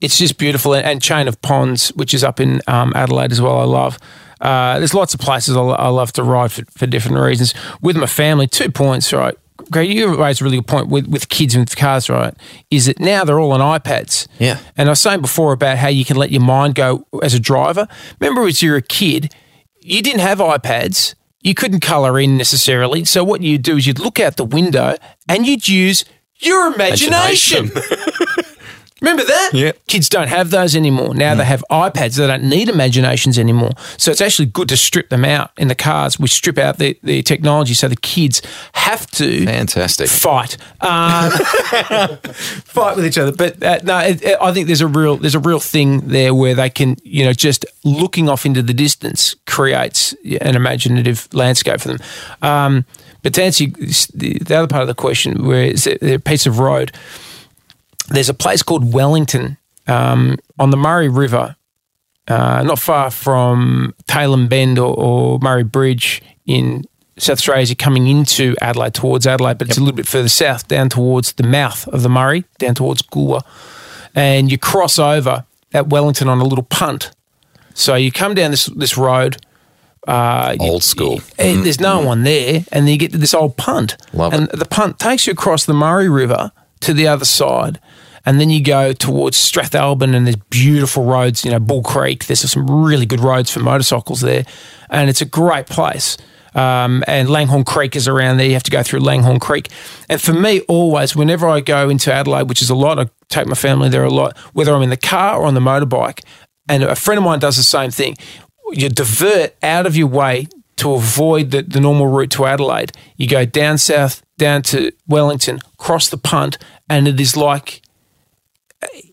it's just beautiful. And Chain of Ponds, which is up in um, Adelaide as well. I love. Uh, there's lots of places I, I love to ride for, for different reasons. With my family, two points, right? Greg, you raised a really good point with, with kids and with cars, right? Is that now they're all on iPads. Yeah. And I was saying before about how you can let your mind go as a driver. Remember, as you're a kid, you didn't have iPads. You couldn't color in necessarily. So what you'd do is you'd look out the window and you'd use your imagination. imagination. Remember that? Yeah. Kids don't have those anymore. Now mm. they have iPads. They don't need imaginations anymore. So it's actually good to strip them out in the cars. We strip out the, the technology so the kids have to fantastic fight, um, fight with each other. But uh, no, it, it, I think there's a real there's a real thing there where they can you know just looking off into the distance creates an imaginative landscape for them. Um, but to answer the, the other part of the question, where is it a piece of road? There's a place called Wellington um, on the Murray River, uh, not far from Tailem Bend or, or, Murray Bridge in South Australia you're coming into Adelaide towards Adelaide, but it's a little bit further south, down towards the mouth of the Murray, down towards Goolwa, and you cross over at Wellington on a little punt. So you come down this this road. Uh, Old school. and there's no one there, and then you get to this old punt. Love and the punt takes you across the Murray River to the other side, and then you go towards Strathalbyn, and there's beautiful roads. You know, Bull Creek. There's some really good roads for motorcycles there, and it's a great place. Um, and Langhorne Creek is around there. You have to go through Langhorne Creek. And for me, always, whenever I go into Adelaide, which is a lot, I take my family there a lot, whether I'm in the car or on the motorbike, and a friend of mine does the same thing. You divert out of your way to avoid the, the normal route to Adelaide. You go down south, down to Wellington, cross the punt, and it is like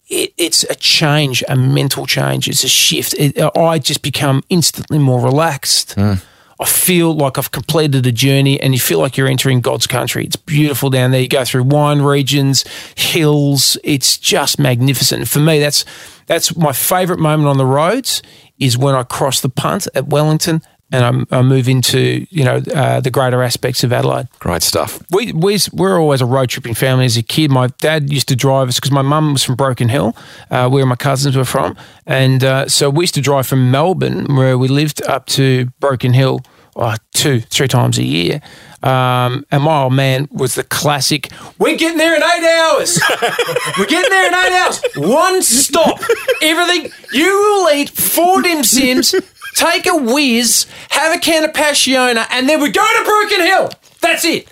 it, it's a change, a mental change. It's a shift. It, I just become instantly more relaxed. Hmm. I feel like I've completed a journey, and you feel like you're entering God's country. It's beautiful down there. You go through wine regions, hills. It's just magnificent. For me, that's that's my favourite moment on the roads is when I cross the punt at Wellington and I'm, I move into you know uh, the greater aspects of Adelaide. Great stuff. We, we we're always a road tripping family as a kid. My dad used to drive us because my mum was from Broken Hill, uh, where my cousins were from, and uh, so we used to drive from Melbourne, where we lived, up to Broken Hill, oh, two three times a year. Um, and my old man was the classic. We're getting there in eight hours. We're getting there in eight hours. One stop. Everything. You will eat four dim sims, take a whiz, have a can of Passiona, and then we go to Broken Hill. That's it.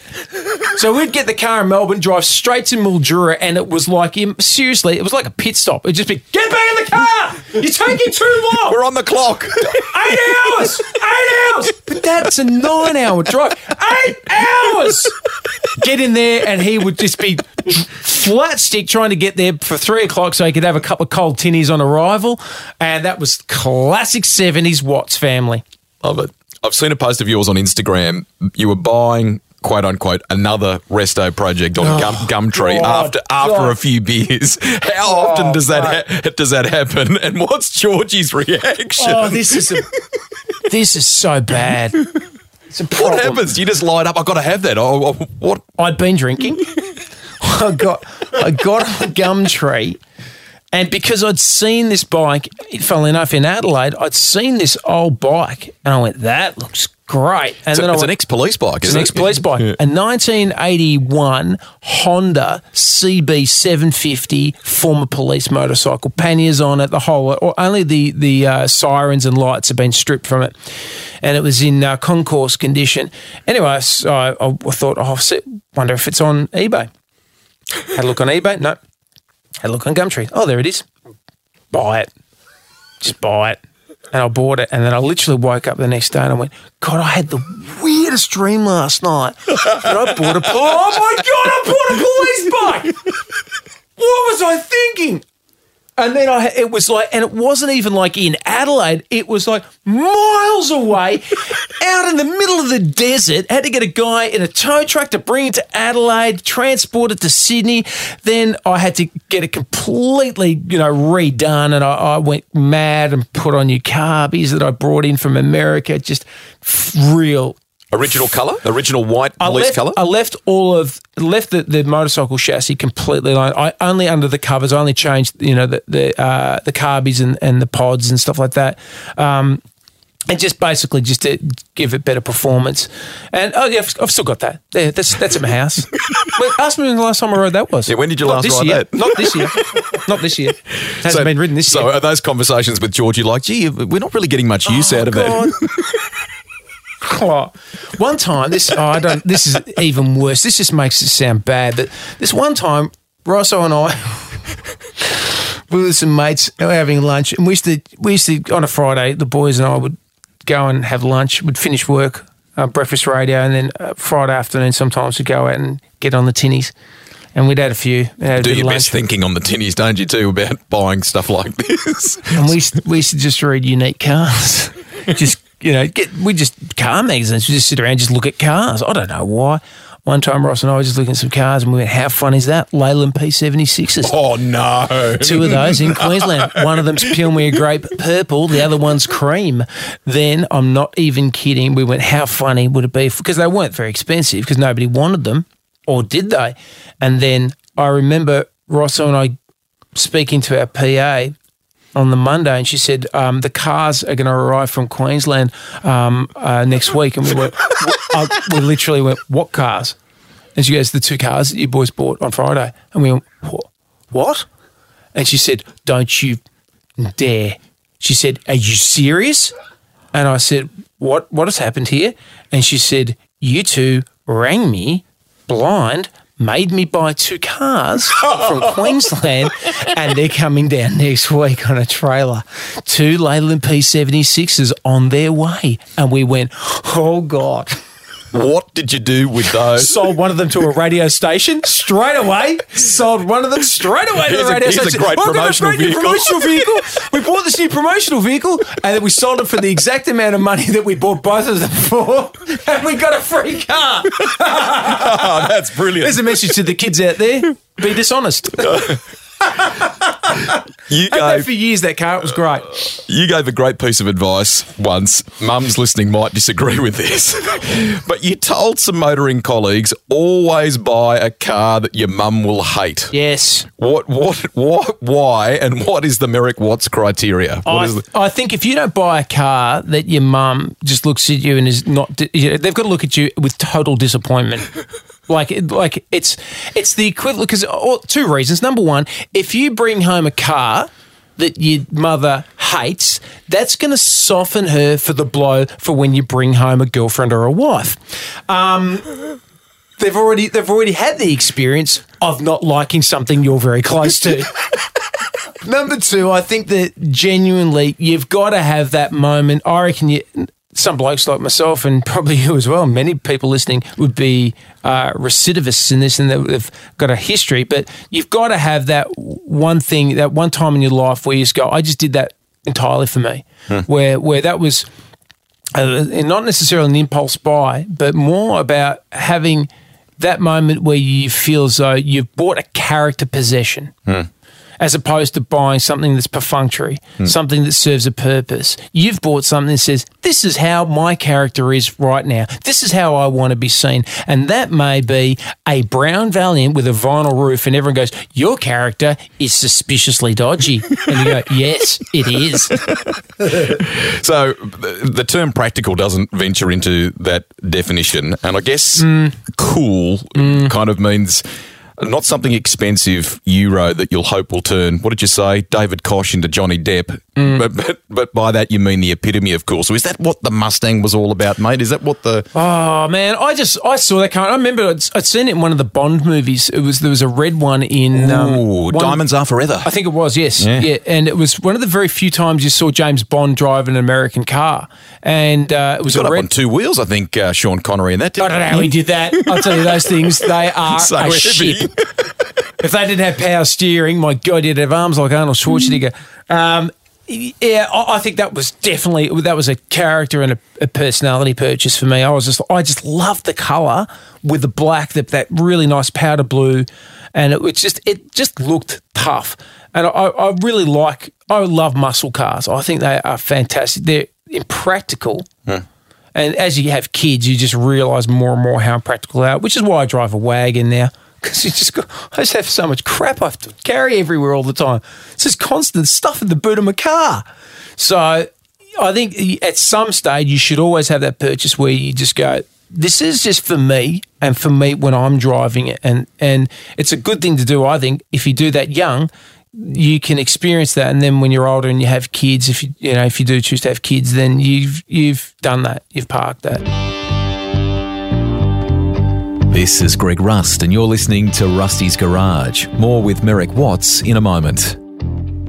So we'd get the car in Melbourne, drive straight to Mildura, and it was like, seriously, it was like a pit stop. It'd just be, get back in the car! You're taking too long! We're on the clock. Eight hours! Eight hours! But that's a nine hour drive. Eight hours! Get in there, and he would just be flat stick trying to get there for three o'clock so he could have a couple of cold tinnies on arrival. And that was classic 70s Watts family. Love it. I've seen a post of yours on Instagram. You were buying quote unquote another resto project on oh, Gum, Gumtree Oh, God, after after God. a few beers. How oh, often Oh, does that ha- does that happen? And what's Georgie's reaction? Oh, this is a, this is so bad. It's a what happens? You just light up. I got to have that. Oh, oh, what? I'd been drinking. I got I got on Gumtree, and because I'd seen this bike, funnily enough, in Adelaide, I'd seen this old bike, and I went, "That looks great." And It's, then I it's went, an ex-police bike. it's isn't an ex-police bike, Yeah. a 1981 Honda CB 750 former police motorcycle, panniers on it, the whole, or only the the uh, sirens and lights have been stripped from it, and it was in uh, concours condition. Anyway, so I, I thought, oh, see- wonder if it's on eBay. Had a look on eBay, no. Had a look on Gumtree. Oh, there it is. Buy it. Just buy it. And I bought it. And then I literally woke up the next day and I went, God, I had the weirdest dream last night. And I bought a Oh my God, I bought a police bike. What was I thinking? And then I, it was like, and it wasn't even like in Adelaide. It was like miles away, out in the middle of the desert. Had to get a guy in a tow truck to bring it to Adelaide, transport it to Sydney. Then I had to get it completely, you know, redone. And I, I went mad and put on new carbies that I brought in from America. Just real Original color, original white I police left, color. I left all of left the, the motorcycle chassis completely alone. I only under the covers. I only changed you know the the uh, the carbies and, and the pods and stuff like that. Um, and just basically just to give it better performance. And oh yeah, I've, I've still got that. There, that's that's at my house. Wait, ask me when the last time I rode that was. Yeah, when did you Not last this ride year. that? Not this year. Not this year. Hasn't been ridden this so year. are those conversations with Georgie like, gee, we're not really getting much use out of Oh, God. that? One time, this oh, I don't. This is even worse. This just makes it sound bad. But this one time, Rosso and I, we were with some mates we were having lunch, and we used to we used to on a Friday, the boys and I would go and have lunch. We'd finish work, uh, breakfast radio, and then uh, Friday afternoon sometimes we'd go out and get on the tinnies, and we'd had a few. had a Do your best lunch. thinking on the tinnies, don't you, too, about buying stuff like this? and we used, we used to just read unique cars. just you know, get we just car magazines. We just sit around, just look at cars. I don't know why. One time, Ross and I were just looking at some cars and we went, How fun is that? Leyland P76s. Oh, no. Two of those in Queensland. One of them's Peel Me a Grape Purple, the other one's Cream. Then, I'm not even kidding, we went, How funny would it be? Because they weren't very expensive because nobody wanted them, or did they? And then I remember Ross and I speaking to our PA on the Monday, and she said um, the cars are going to arrive from Queensland um, uh, next week, and we went, we literally went, what cars? And she goes, the two cars that you boys bought on Friday, and we went, what? And she said, don't you dare. She said, are you serious? And I said, what? What has happened here? And she said, you two rang me blind made me buy two cars from Queensland and they're coming down next week on a trailer. Two Leyland P76s on their way. And we went, oh God. What did you do with those? Sold one of them to a radio station straight away. Sold one of them straight away to Here's the a- radio here's a station. great Well, we've got promotional great vehicle. promotional vehicle. We bought this new promotional vehicle and then we sold it for the exact amount of money that we bought both of them for. And we got a free car. oh, that's brilliant. There's a message to the kids out there: be dishonest. You gave, for years. That car it was great. you gave a great piece of advice once. Mums listening might disagree with this, but you told some motoring colleagues always buy a car that your mum will hate. Yes, What, what, what, why, and what is the Merrick Watts criteria? What I, is the, I think if you don't buy a car that your mum just looks at you and is not, they've got to look at you with total disappointment. Like, it- like it's it's the equivalent because two reasons. Number one, if you bring home a car that your mother hates, that's going to soften her for the blow for when you bring home a girlfriend or a wife. Um, they've already they've already had the experience of not liking something you're very close to. Number two, I think that genuinely you've got to have that moment. I reckon you, some blokes like myself and probably you as well, many people listening would be uh, recidivists in this and they've got a history, but you've got to have that one thing, that one time in your life where you just go, I just did that entirely for me, where, where that was uh, not necessarily an impulse buy, but more about having that moment where you feel as though you've bought a character possession. As opposed to buying something that's perfunctory, something that serves a purpose. You've bought something that says, This is how my character is right now. This is how I want to be seen. And that may be a brown Valiant with a vinyl roof, and everyone goes, Your character is suspiciously dodgy. And you go, Yes, it is. so the, term practical doesn't venture into that definition, and I guess Mm. cool kind of means. Not something expensive euro that you'll hope will turn. What did you say, David Kosh into Johnny Depp? Mm. But, but but by that you mean the epitome of cool. So is that what the Mustang was all about, mate? Is that what the Oh man, I just I saw that car. I remember I'd, I'd seen it in one of the Bond movies. It was there was a red one in um, Ooh, one- Diamonds Are Forever? I think it was yes, Yeah. yeah. and it was one of the very few times you saw James Bond drive an American car, and uh, it was got a up red. on two wheels, I think. Uh, Sean Connery and that. I don't know how he did that. I'll tell you those things. They are So a heavy. ship. If they didn't have power steering, my God, you'd have arms like Arnold Schwarzenegger. Um, yeah, I, I think that was definitely that was a character and a, a personality purchase for me. I was just I just loved the color with the black, that that really nice powder blue, and it was just it just looked tough. And I, I really like I love muscle cars. I think they are fantastic. They're impractical. And as you have kids, you just realise more and more how impractical they are, which is why I drive a wagon now. Because you just I just have so much crap I have to carry everywhere all the time. It's just constant stuff in the boot of my car. So I think at some stage you should always have that purchase where you just go, this is just for me and for me when I'm driving it. And, and it's a good thing to do, I think, if you do that young, you can experience that, and then when you're older and you have kids, if you you know if you do choose to have kids, then you've you've done that, you've parked that. This is Greg Rust, and you're listening to Rusty's Garage. More with Merrick Watts in a moment.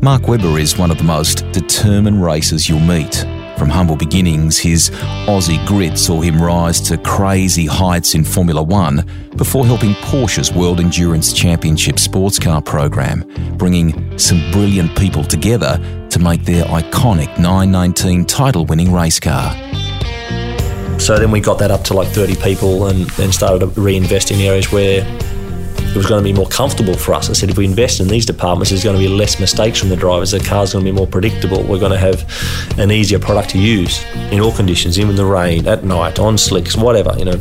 Mark Webber is one of the most determined racers you'll meet. From humble beginnings, his Aussie grit saw him rise to crazy heights in Formula One before helping Porsche's World Endurance Championship sports car program, bringing some brilliant people together to make their iconic 919 title winning race car. So then we got that up to like 30 people and, and started to reinvest in areas where it was going to be more comfortable for us. I said, if we invest in these departments, there's going to be less mistakes from the drivers. The car's going to be more predictable. We're going to have an easier product to use in all conditions, even in the rain, at night, on slicks, whatever, you know.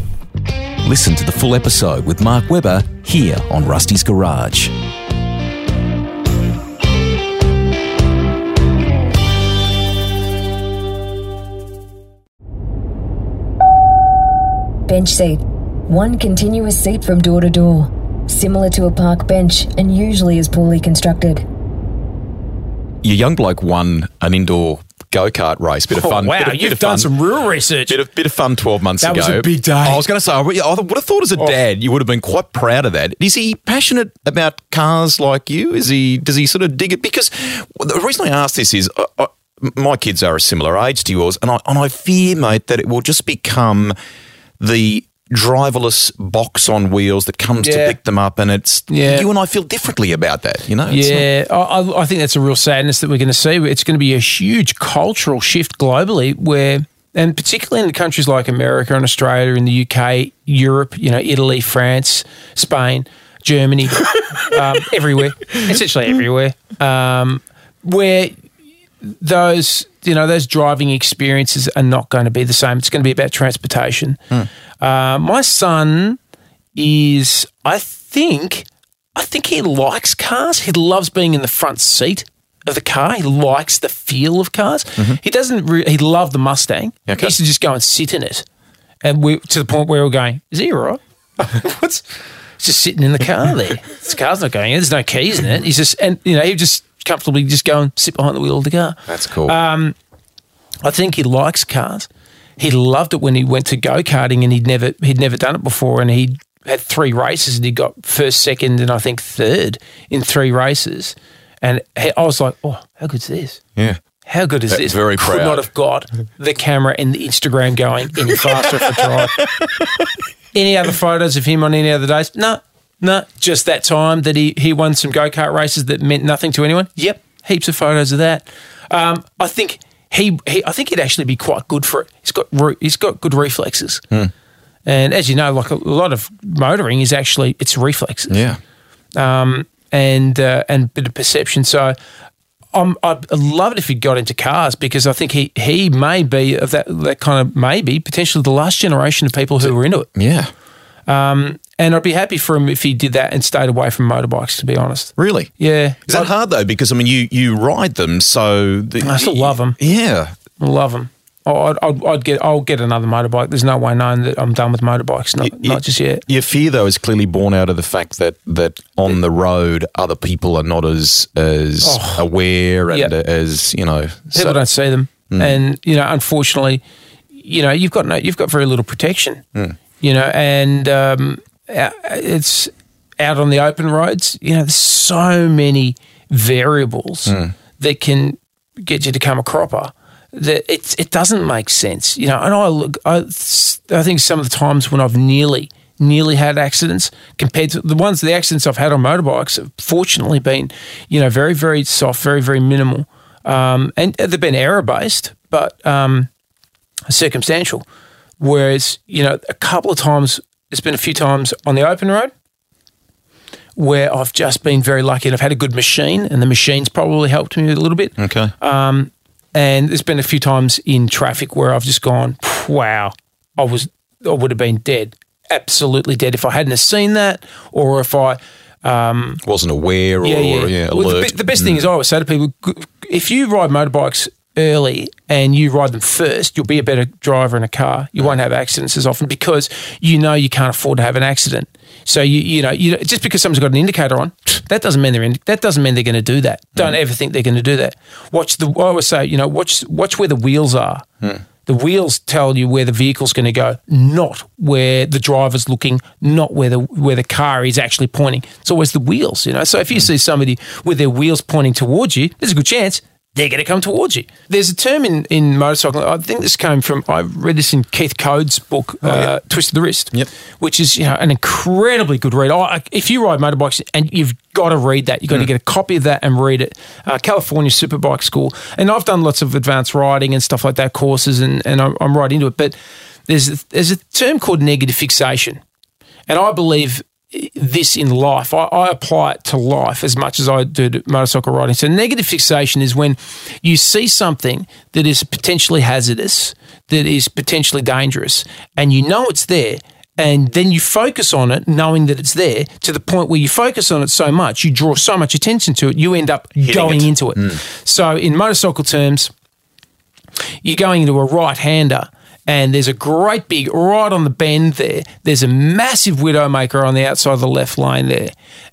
Listen to the full episode with Mark Webber here on Rusty's Garage. Bench seat. One continuous seat from door to door, similar to a park bench and usually is poorly constructed. Your young bloke won an indoor go kart race. Bit of Oh, fun. wow, bit of, you've of done fun. some real research. Bit of, bit of fun 12 months That ago. was a big day. I was going to say, I would have thought as a dad, you would have been quite proud of that. Is he passionate about cars like you? Is he? Does he sort of dig it? Because the reason I ask this is, uh, uh, my kids are a similar age to yours, and I and I fear, mate, that it will just become the driverless box on wheels that comes to pick them up, and it's Yeah. you and I feel differently about that. You know? Not- Yeah, I, I- I think that's a real sadness that we're going to see. It's going to be a huge cultural shift globally, where, and particularly in countries like America and Australia, in the UK, Europe, you know, Italy, France, Spain, Germany, um, everywhere, essentially everywhere, um, where those you know those driving experiences are not going to be the same. It's going to be about transportation. Uh, my son is, I think, I think he likes cars. He loves being in the front seat of the car. He likes the feel of cars. He doesn't. Re- he loved the Mustang. Okay. He used to just go and sit in it, and we to the point where we're going. Is he all right? What's? He's just sitting in the car there. This car's not going in. There's no keys in it. He's just and you know he just comfortably just go and sit behind the wheel of the car. That's cool. Um, I think he likes cars. He loved it when he went to go karting and he'd never he'd never done it before and he had three races and he got first, second, and I think third in three races. And he, I was like, oh, how good's this? yeah. How good is this? very Could proud. not have got the camera and the Instagram going any faster for drive. any other photos of him on any other days? No, no. Just that time that he, he won some go kart races that meant nothing to anyone. Yep, heaps of photos of that. Um, I think he, he I think he'd actually be quite good for it. He's got re- he's got good reflexes. Hmm. And as you know, like a lot of motoring is actually it's reflexes Yeah. um, and uh, and bit of perception. So I'm, I'd love it if he got into cars because I think he, he may be of that that kind of maybe potentially the last generation of people who were into it. Yeah. And I'd be happy for him if he did that and stayed away from motorbikes. To be honest, Really? yeah, Is that hard though? Because I mean, you you ride them, so the, I still love them. Yeah, I love them. I'd, I'd, I'd get I'll get another motorbike. There's no way knowing that I'm done with motorbikes. Not, You- not just yet. Your fear though is clearly born out of the fact that that on the road, other people are not as as aware and as you know. People don't see them, and you know, unfortunately, you know, you've got no, you've got very little protection. You know, and um, it's out on the open roads. You know, there's so many variables that can get you to come a cropper that it it doesn't make sense. You know, and I look, I, I think some of the times when I've nearly nearly had accidents compared to the ones the accidents I've had on motorbikes have fortunately been you know very very soft very very minimal um, and they've been error based but um, circumstantial whereas you know a couple of times there's been a few times on the open road where I've just been very lucky and I've had a good machine and the machine's probably helped me a little bit Okay. Um, and there's been a few times in traffic where I've just gone, wow, I was, I would have been dead, absolutely dead if I hadn't have seen that, or if I, um, Wasn't aware or yeah, yeah. yeah, Well, the, alert. be- the best thing mm. is I always say to people, if you ride motorbikes early and you ride them first, you'll be a better driver in a car. You won't have accidents as often because you know you can't afford to have an accident. So you you know you just because someone's got an indicator on, that doesn't mean they're in, that doesn't mean they're going to do that. Don't mm. ever think they're going to do that. Watch the I always say you know watch watch where the wheels are. Hmm. The wheels tell you where the vehicle's going to go, not where the driver's looking, not where the where the car is actually pointing. It's always the wheels, you know. So if you hmm. see somebody with their wheels pointing towards you, there's a good chance they're going to come towards you. There's a term in, in motorcycle. I think this came from. I read this in Keith Code's book, uh, "Twist of the Wrist," Yep. which is you know an incredibly good read. I, if you ride motorbikes and you've got to read that, you've got to get a copy of that and read it. Uh, California Superbike School, and I've done lots of advanced riding and stuff like that courses, and and I'm, I'm right into it. But there's there's a term called negative fixation, and I believe this in life. I, I, apply it to life as much as I do to motorcycle riding. So, negative fixation is when you see something that is potentially hazardous, that is potentially dangerous, and you know it's there. And then you focus on it, knowing that it's there, to the point where you focus on it so much, you draw so much attention to it, you end up Hitting going it. into it. Hmm. So, in motorcycle terms, you're going into a right hander and there's a great big right on the bend there. There's a massive widowmaker on the outside of the left lane there.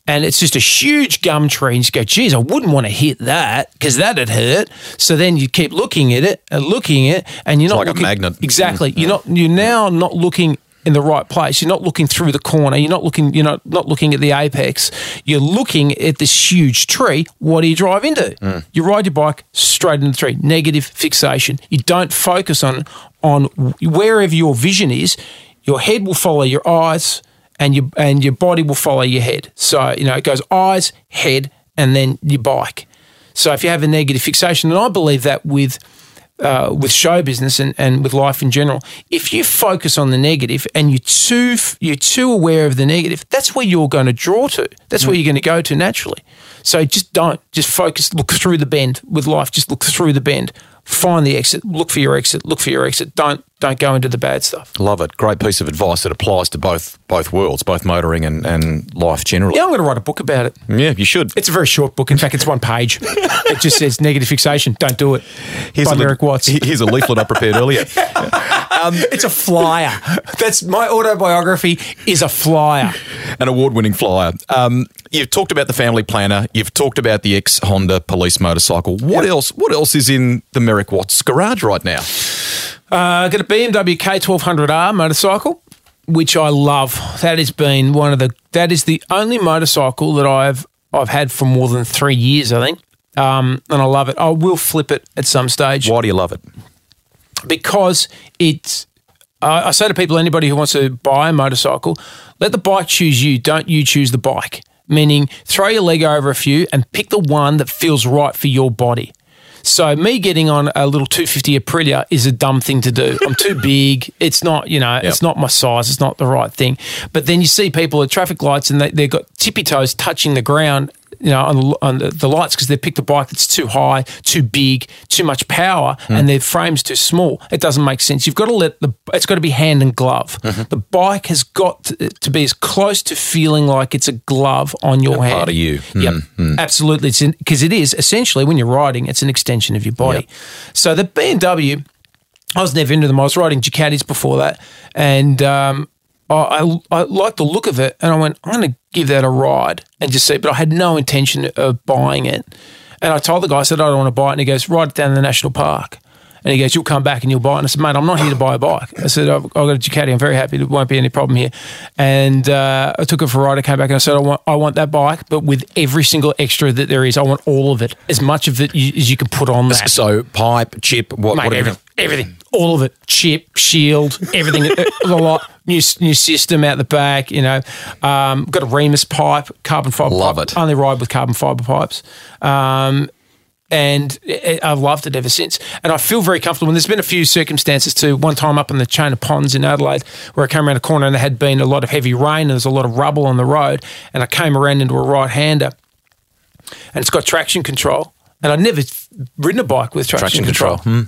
And it's just a huge gum tree. And you go, geez, I wouldn't want to hit that because that'd hurt. So then you keep looking at it and looking at it, and you're not like a looking, magnet. Exactly. You're not you're now not looking in the right place. You're not looking through the corner. You're not looking. You're not not looking at the apex. You're looking at this huge tree. What do you drive into? Mm. You ride your bike straight into the tree. Negative fixation. You don't focus on on wherever your vision is. Your head will follow your eyes, and your and your body will follow your head. So you know it goes eyes, head, and then your bike. So if you have a negative fixation, and I believe that with uh, with show business and, and with life in general, if you focus on the negative and you're too you're too aware of the negative, that's where you're going to draw to. That's where you're going to go to naturally. So just don't just focus. Look through the bend with life. Just look through the bend. Find the exit. Look for your exit. Look for your exit. Don't don't go into the bad stuff. Love it. Great piece of advice that applies to both both worlds, both motoring and, and life generally. Yeah, I'm going to write a book about it. Yeah, you should. It's a very short book. In fact, it's one page. it just says negative fixation. Don't do it. Here's by a, Eric Watts. Here's a leaflet I prepared earlier. it's a flyer. That's my autobiography. Is a flyer. An award-winning flyer. Um, you've talked about the family planner. You've talked about the ex Honda police motorcycle. What else? What else is in the Merrick Watts garage right now? Uh, got a BMW K1200R motorcycle, which I love. That has been one of the. That is the only motorcycle that I've I've had for more than three years. I think, um, and I love it. I will flip it at some stage Why do you love it? because it's. I I say to people, anybody who wants to buy a motorcycle, let the bike choose you. Don't you choose the bike. Meaning, throw your leg over a few and pick the one that feels right for your body. So me getting on a little 250 Aprilia is a dumb thing to do. I'm too big. It's not, you know, it's not my size. It's not the right thing. But then you see people at traffic lights and they, they've got tippy toes touching the ground, you know, on the, on the, the lights because they've picked a bike that's too high, too big, too much power, hmm. and their frame's too small. It doesn't make sense. You've got to let the, it's got to be hand and glove. Mm-hmm. The bike has got to, to be as close to feeling like it's a glove on your hand. part of you. Yep, hmm, hmm. absolutely. It's because it is essentially when you're riding, it's an extension of your body. So the BMW, I was never into them. I was riding Ducatis before that, and um, I, I, I liked the look of it, and I went, I'm going to give that a ride and just see. But I had no intention of buying it, and I told the guy, I said, I don't want to buy it, and he goes, ride it down to the national park. And he goes, You'll come back and you'll buy it. And I said, Mate, I'm not here to buy a bike. I said, I've, I've got a Ducati. I'm very happy. There won't be any problem here. And uh, I took it for a ride. I came back and I said, I want, I want that bike, but with every single extra that there is. I want all of it, as much of it you, as you can put on that. So pipe, chip, what? Mate, whatever. everything, everything, all of it, chip, shield, everything, a lot, new new system out the back. You know, um, got a Remus pipe, carbon fiber. Love pipe. it. Only ride with carbon fiber pipes. Um, and I've loved it ever since. And I feel very comfortable. And there's been a few circumstances too. One time up in the chain of ponds in Adelaide, where I came around a corner and there had been a lot of heavy rain and there's a lot of rubble on the road, and I came around into a right hander, and it's got traction control. And I'd never ridden a bike with traction, Traction control. control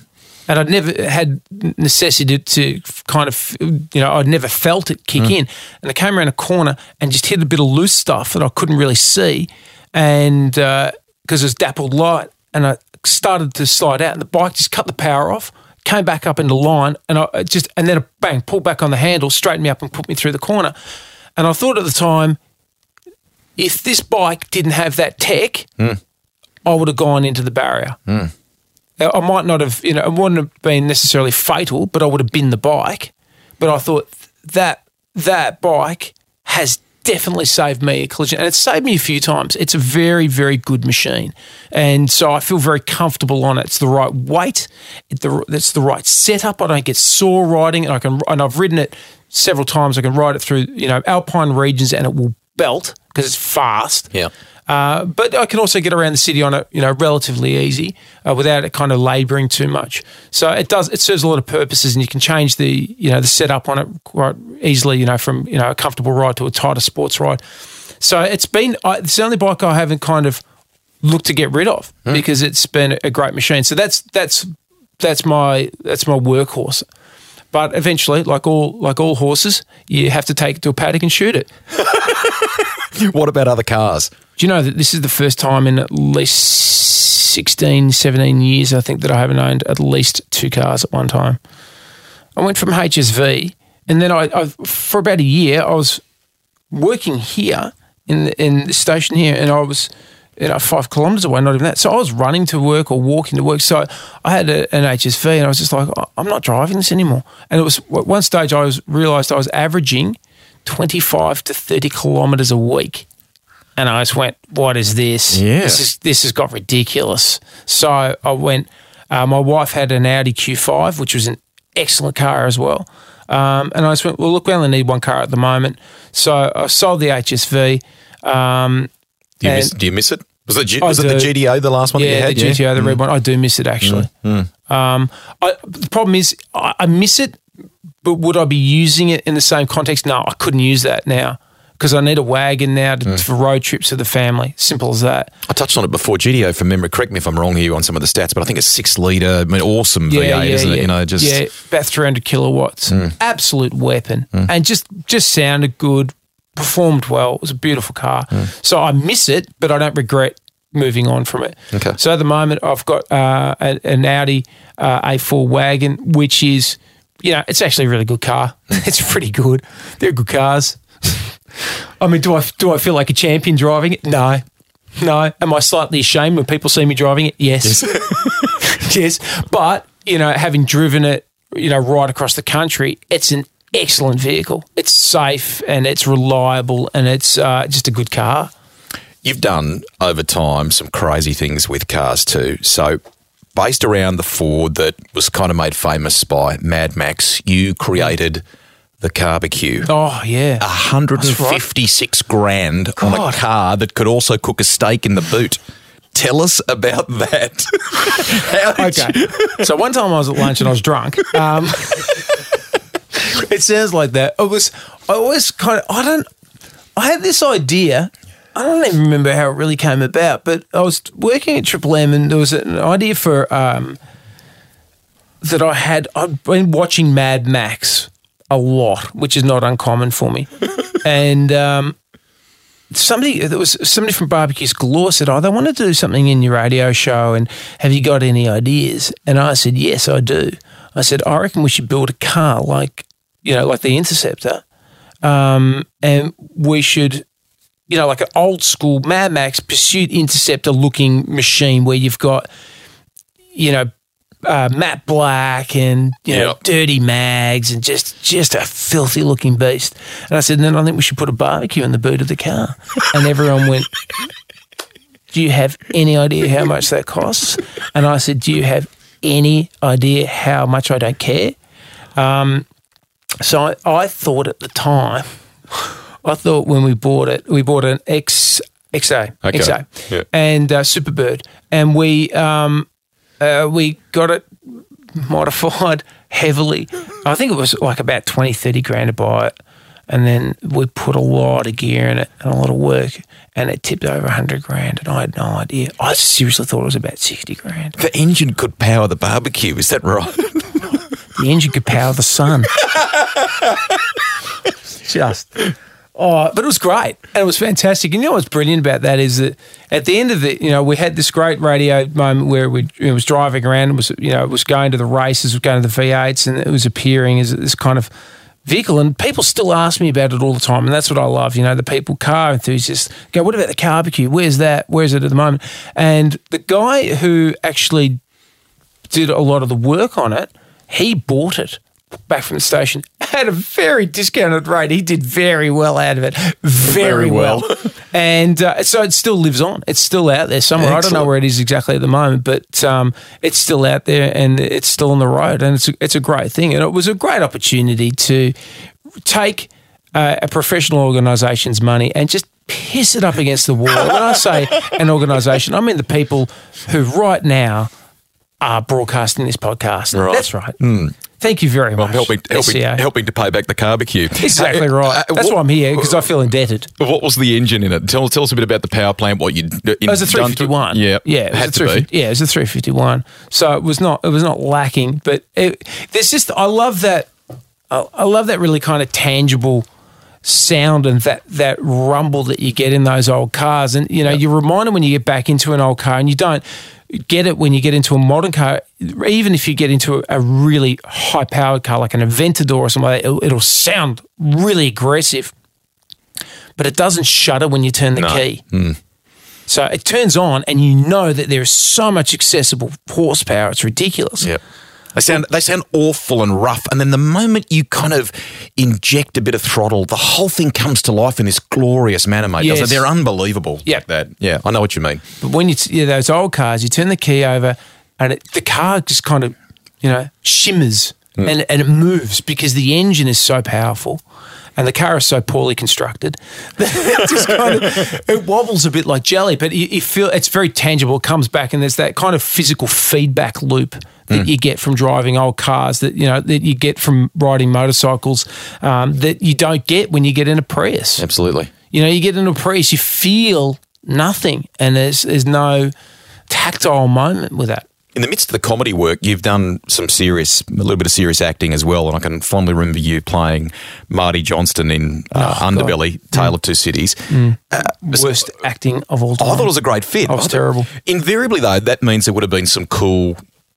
and I'd never had necessity to kind of, you know, I'd never felt it kick mm. in. And I came around a corner and just hit a bit of loose stuff that I couldn't really see, and uh, because it was dappled light, and I started to slide out, and the bike just cut the power off. Came back up into line, and I just and then a bang, pulled back on the handle, straightened me up, and put me through the corner. And I thought at the time, if this bike didn't have that tech, mm. I would have gone into the barrier. Mm. I might not have, you know, it wouldn't have been necessarily fatal, but I would have been the bike. But I thought that that bike has definitely saved me a collision, and it's saved me a few times. It's a very, very good machine, and so I feel very comfortable on it. It's the right weight, it's the right setup. I don't get sore riding, and I can, and I've ridden it several times. I can ride it through, you know, alpine regions, and it will belt because it's fast. Yeah. Uh, but I can also get around the city on it, you know, relatively easy uh, without it kind of labouring too much. So it does it serves a lot of purposes, and you can change the you know the setup on it quite easily. You know, from you know a comfortable ride to a tighter sports ride. So it's been I, it's the only bike I haven't kind of looked to get rid of because it's been a great machine. So that's that's that's my that's my workhorse. But eventually, like all like all horses, you have to take it to a paddock and shoot it. What about other cars? Do you know that this is the first time in at least 16, 17 years, I think, that I haven't owned at least two cars at one time? I went from HSV, and then I, I for about a year, I was working here in the, in the station here, and I was you know five kilometres away, not even that. So I was running to work or walking to work. So I had a, an HSV, and I was just like, "I- I'm not driving this anymore. And it was one stage I was realised I was averaging 25 to 30 kilometres a week. And I just went, "What is this? Yeah. This is this has got ridiculous." So I went. Uh, my wife had an Audi Q5, which was an excellent car as well. Um, and I just went, "Well, look, we only need one car at the moment." So I sold the HSV. Um, Do you, miss, do you miss it? Was it, G- was it the do. GTO, the last one that you had? the GTO, the red one. I do miss it actually. Um, I, the problem is, I, I miss it, but would I be using it in the same context? No, I couldn't use that now because I need a wagon now to, for road trips with the family. Simple as that. I touched on it before. GTO, from memory, correct me if I'm wrong here on some of the stats, but I think it's six litre, I mean, awesome V8, isn't it? You know, just yeah, about 300 kilowatts, absolute weapon, and just just sounded good, performed well. It was a beautiful car. So I miss it, but I don't regret moving on from it. Okay. So at the moment, I've got uh, an Audi uh, A4 wagon, which is, you know, it's actually a really good car. it's pretty good. They're good cars. I mean, do I do I feel like a champion driving it? No. No. Am I slightly ashamed when people see me driving it? Yes. yes. But, you know, having driven it, you know, right across the country, it's an excellent vehicle. It's safe and it's reliable and it's uh, just a good car. You've done over time some crazy things with cars too. So, based around the Ford that was kind of made famous by Mad Max, you created the Carbecue. Oh, yeah. a 156 grand on a car that could also cook a steak in the boot. Tell us about that. You- Okay. so one time I was at lunch and I was drunk. Um, it sounds like that. It was. I always kind of. I don't. I had this idea. I don't even remember how it really came about, but I was working at Triple M and there was an idea for um, that I had. I'd been watching Mad Max a lot, which is not uncommon for me, and. Um, somebody there was somebody from barbecues galore said oh they want to do something in your radio show and have you got any ideas and i said yes i do i said i reckon we should build a car like you know like the interceptor um, and we should you know like an old school mad max pursuit interceptor looking machine where you've got you know uh, matte black and you know Yep. dirty mags and just just a filthy looking beast. And I said, then I think we should put a barbecue in the boot of the car. And everyone went, Do you have any idea how much that costs? And I said, Do you have any idea how much I don't care? Um, so I, I thought at the time, I thought when we bought it, we bought an X XA, Okay. XA, Yeah. and uh, Superbird, and we um, uh, we got it modified heavily. I think it was like about 20, 30 grand to buy it. And then we put a lot of gear in it and a lot of work, and it tipped over 100 grand. And I had no idea. I seriously thought it was about 60 grand. the engine could power the barbecue, is that right? The engine could power the sun. Just. Oh, but it was great and it was fantastic. And you know what's brilliant about that is that at the end of it, you know, we had this great radio moment where we it was driving around and was you know it was going to the races, was going to the V8s, and it was appearing as this kind of vehicle. And people still ask me about it all the time, and that's what I love. You know, the people, car enthusiasts, go, "What about the barbecue? Where's that? Where's it at the moment?" And the guy who actually did a lot of the work on it, he bought it back from the station at a very discounted rate. He did very well out of it, very, Very well. well. and uh, so it still lives on. It's still out there somewhere. I don't know where it is exactly at the moment, but um, it's still out there and it's still on the road. And it's a, it's a great thing. And it was a great opportunity to take uh, a professional organisation's money and just piss it up against the wall. When I say an organisation, I mean the people who right now are broadcasting this podcast. Right. That's right. Thank you very much. helping, helping, helping to pay back the barbecue. Exactly Uh, right. uh, That's what, why I'm here because I feel indebted. What was the engine in it? Tell, tell us a bit about the power plant. What you? It was a 351. Yeah, yeah, it had to be. Yeah, it was a 351. So it was not it was not lacking, but it, there's just I love that I, I love that really kind of tangible sound and that that rumble that you get in those old cars. And you know, you're reminded when you get back into an old car, and you don't get it when you get into a modern car. Even if you get into a, really high powered car like an Aventador or something, like that, it'll, it'll sound really aggressive. But it doesn't shudder when you turn the No. key. Hmm. So it turns on, and you know that there's so much accessible horsepower. It's ridiculous. Yep. They sound they sound awful and rough, and then the moment you kind of inject a bit of throttle, the whole thing comes to life in this glorious manner, mate. Yes. They're unbelievable. Yeah. like that. Yeah, I know what you mean. But when you t- yeah, those old cars, you turn the key over, and it, the car just kind of you know shimmers mm. and and it moves because the engine is so powerful. And the car is so poorly constructed that it just kind of it wobbles a bit like jelly, but you, you feel it's very tangible. It comes back, and there's that kind of physical feedback loop that you get from driving old cars that you know that you get from riding motorcycles um, that you don't get when you get in a Prius. Absolutely. You know, you get in a Prius, you feel nothing, and there's there's no tactile moment with that. In the midst of the comedy work, you've done some serious, a little bit of serious acting as well. And I can fondly remember you playing Marty Johnstone in uh, Oh, Underbelly, Tale of Two Cities. Worst acting of all time. I thought it was a great fit. Oh, it was I terrible. Invariably, though, that means there would have been some cool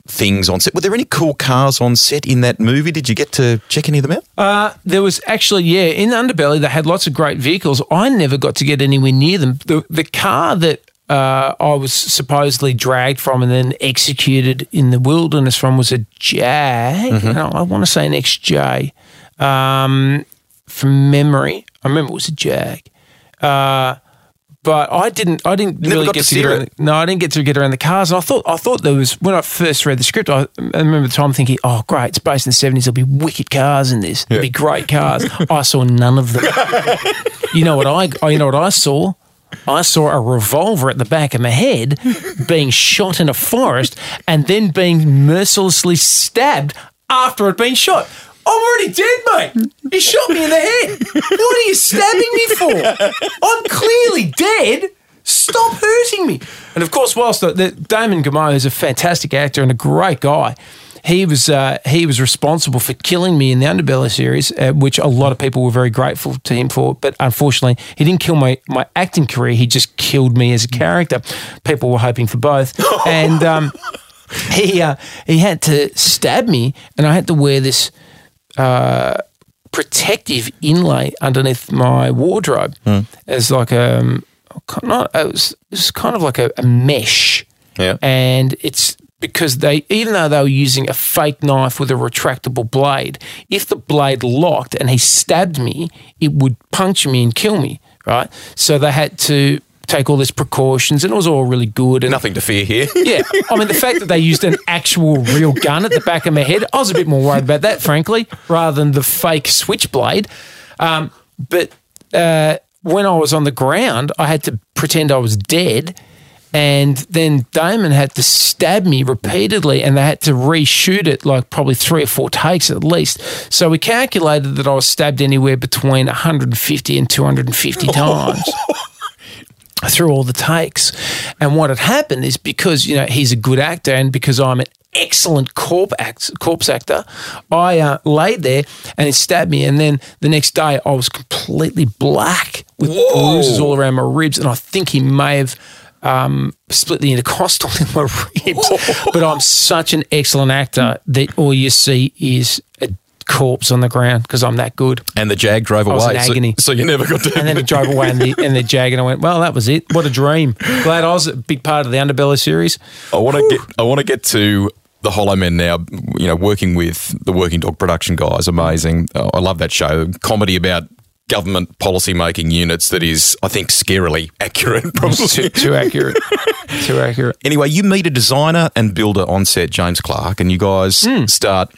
things on set. Were there any cool cars on set in that movie? Did you get to check any of them out? Uh, there was actually, yeah, in Underbelly, they had lots of great vehicles. I never got to get anywhere near them. The, the car that uh, I was supposedly dragged from and then executed in the wilderness from was a Jag. No, I want to say an XJ. Um, from memory, I remember it was a Jag. Uh, but I didn't. I didn't Never really get to to, get around. it. No, I didn't get to get around the cars. And I thought. I thought there was when I first read the script. I, I remember the time thinking, "Oh, great! It's based in the seventies. There'll be wicked cars in this. There'll be great cars." I saw none of them. you know what I? You know what I saw? I saw a revolver at the back of my head being shot in a forest and then being mercilessly stabbed after it'd been shot. I'm already dead, mate. You shot me in the head. What are you stabbing me for? I'm clearly dead. Stop hurting me. And of course, whilst the, the, Damon Gameau is a fantastic actor and a great guy, he was uh, he was responsible for killing me in the Underbelly series, uh, which a lot of people were very grateful to him for. But unfortunately, he didn't kill my my acting career. He just killed me as a character. People were hoping for both, and um, he uh, he had to stab me, and I had to wear this uh, protective inlay underneath my wardrobe as like a um, not it was, it was kind of like a, a mesh, Yeah. and it's because they even though they were using a fake knife with a retractable blade, if the blade locked and he stabbed me, it would puncture me and kill me, right? So they had to take all these precautions, and it was all really good. And Nothing to fear here. yeah, I mean the fact that they used an actual real gun at the back of my head, I was a bit more worried about that, frankly, rather than the fake switchblade. Um, but uh, when I was on the ground, I had to pretend I was dead. And then Damon had to stab me repeatedly, and they had to reshoot it like probably three or four takes at least. So we calculated that I was stabbed anywhere between 150 and 250 times through all the takes. And what had happened is because you know he's a good actor, and because I'm an excellent corpse act, corpse actor, I uh, laid there and he stabbed me. And then the next day, I was completely black with bruises all around my ribs, and I think he may have. Um, split the intercostal in my ribs, but I'm such an excellent actor that all you see is a corpse on the ground because I'm that good. And the Jag drove I was away. in agony. So, you never got to. And then it drove away in the, in the Jag, and I went, well, that was it. What a dream. Glad I was a big part of the Underbelly series. I want to get. I want to get to the Hollowmen now. You know, working with the Working Dog production guys, amazing. Oh, I love that show. Comedy about government policy making units that is, I think, scarily accurate. Probably. too accurate. Too accurate. Anyway, you meet a designer and builder on set, James Clark, and you guys Hmm. start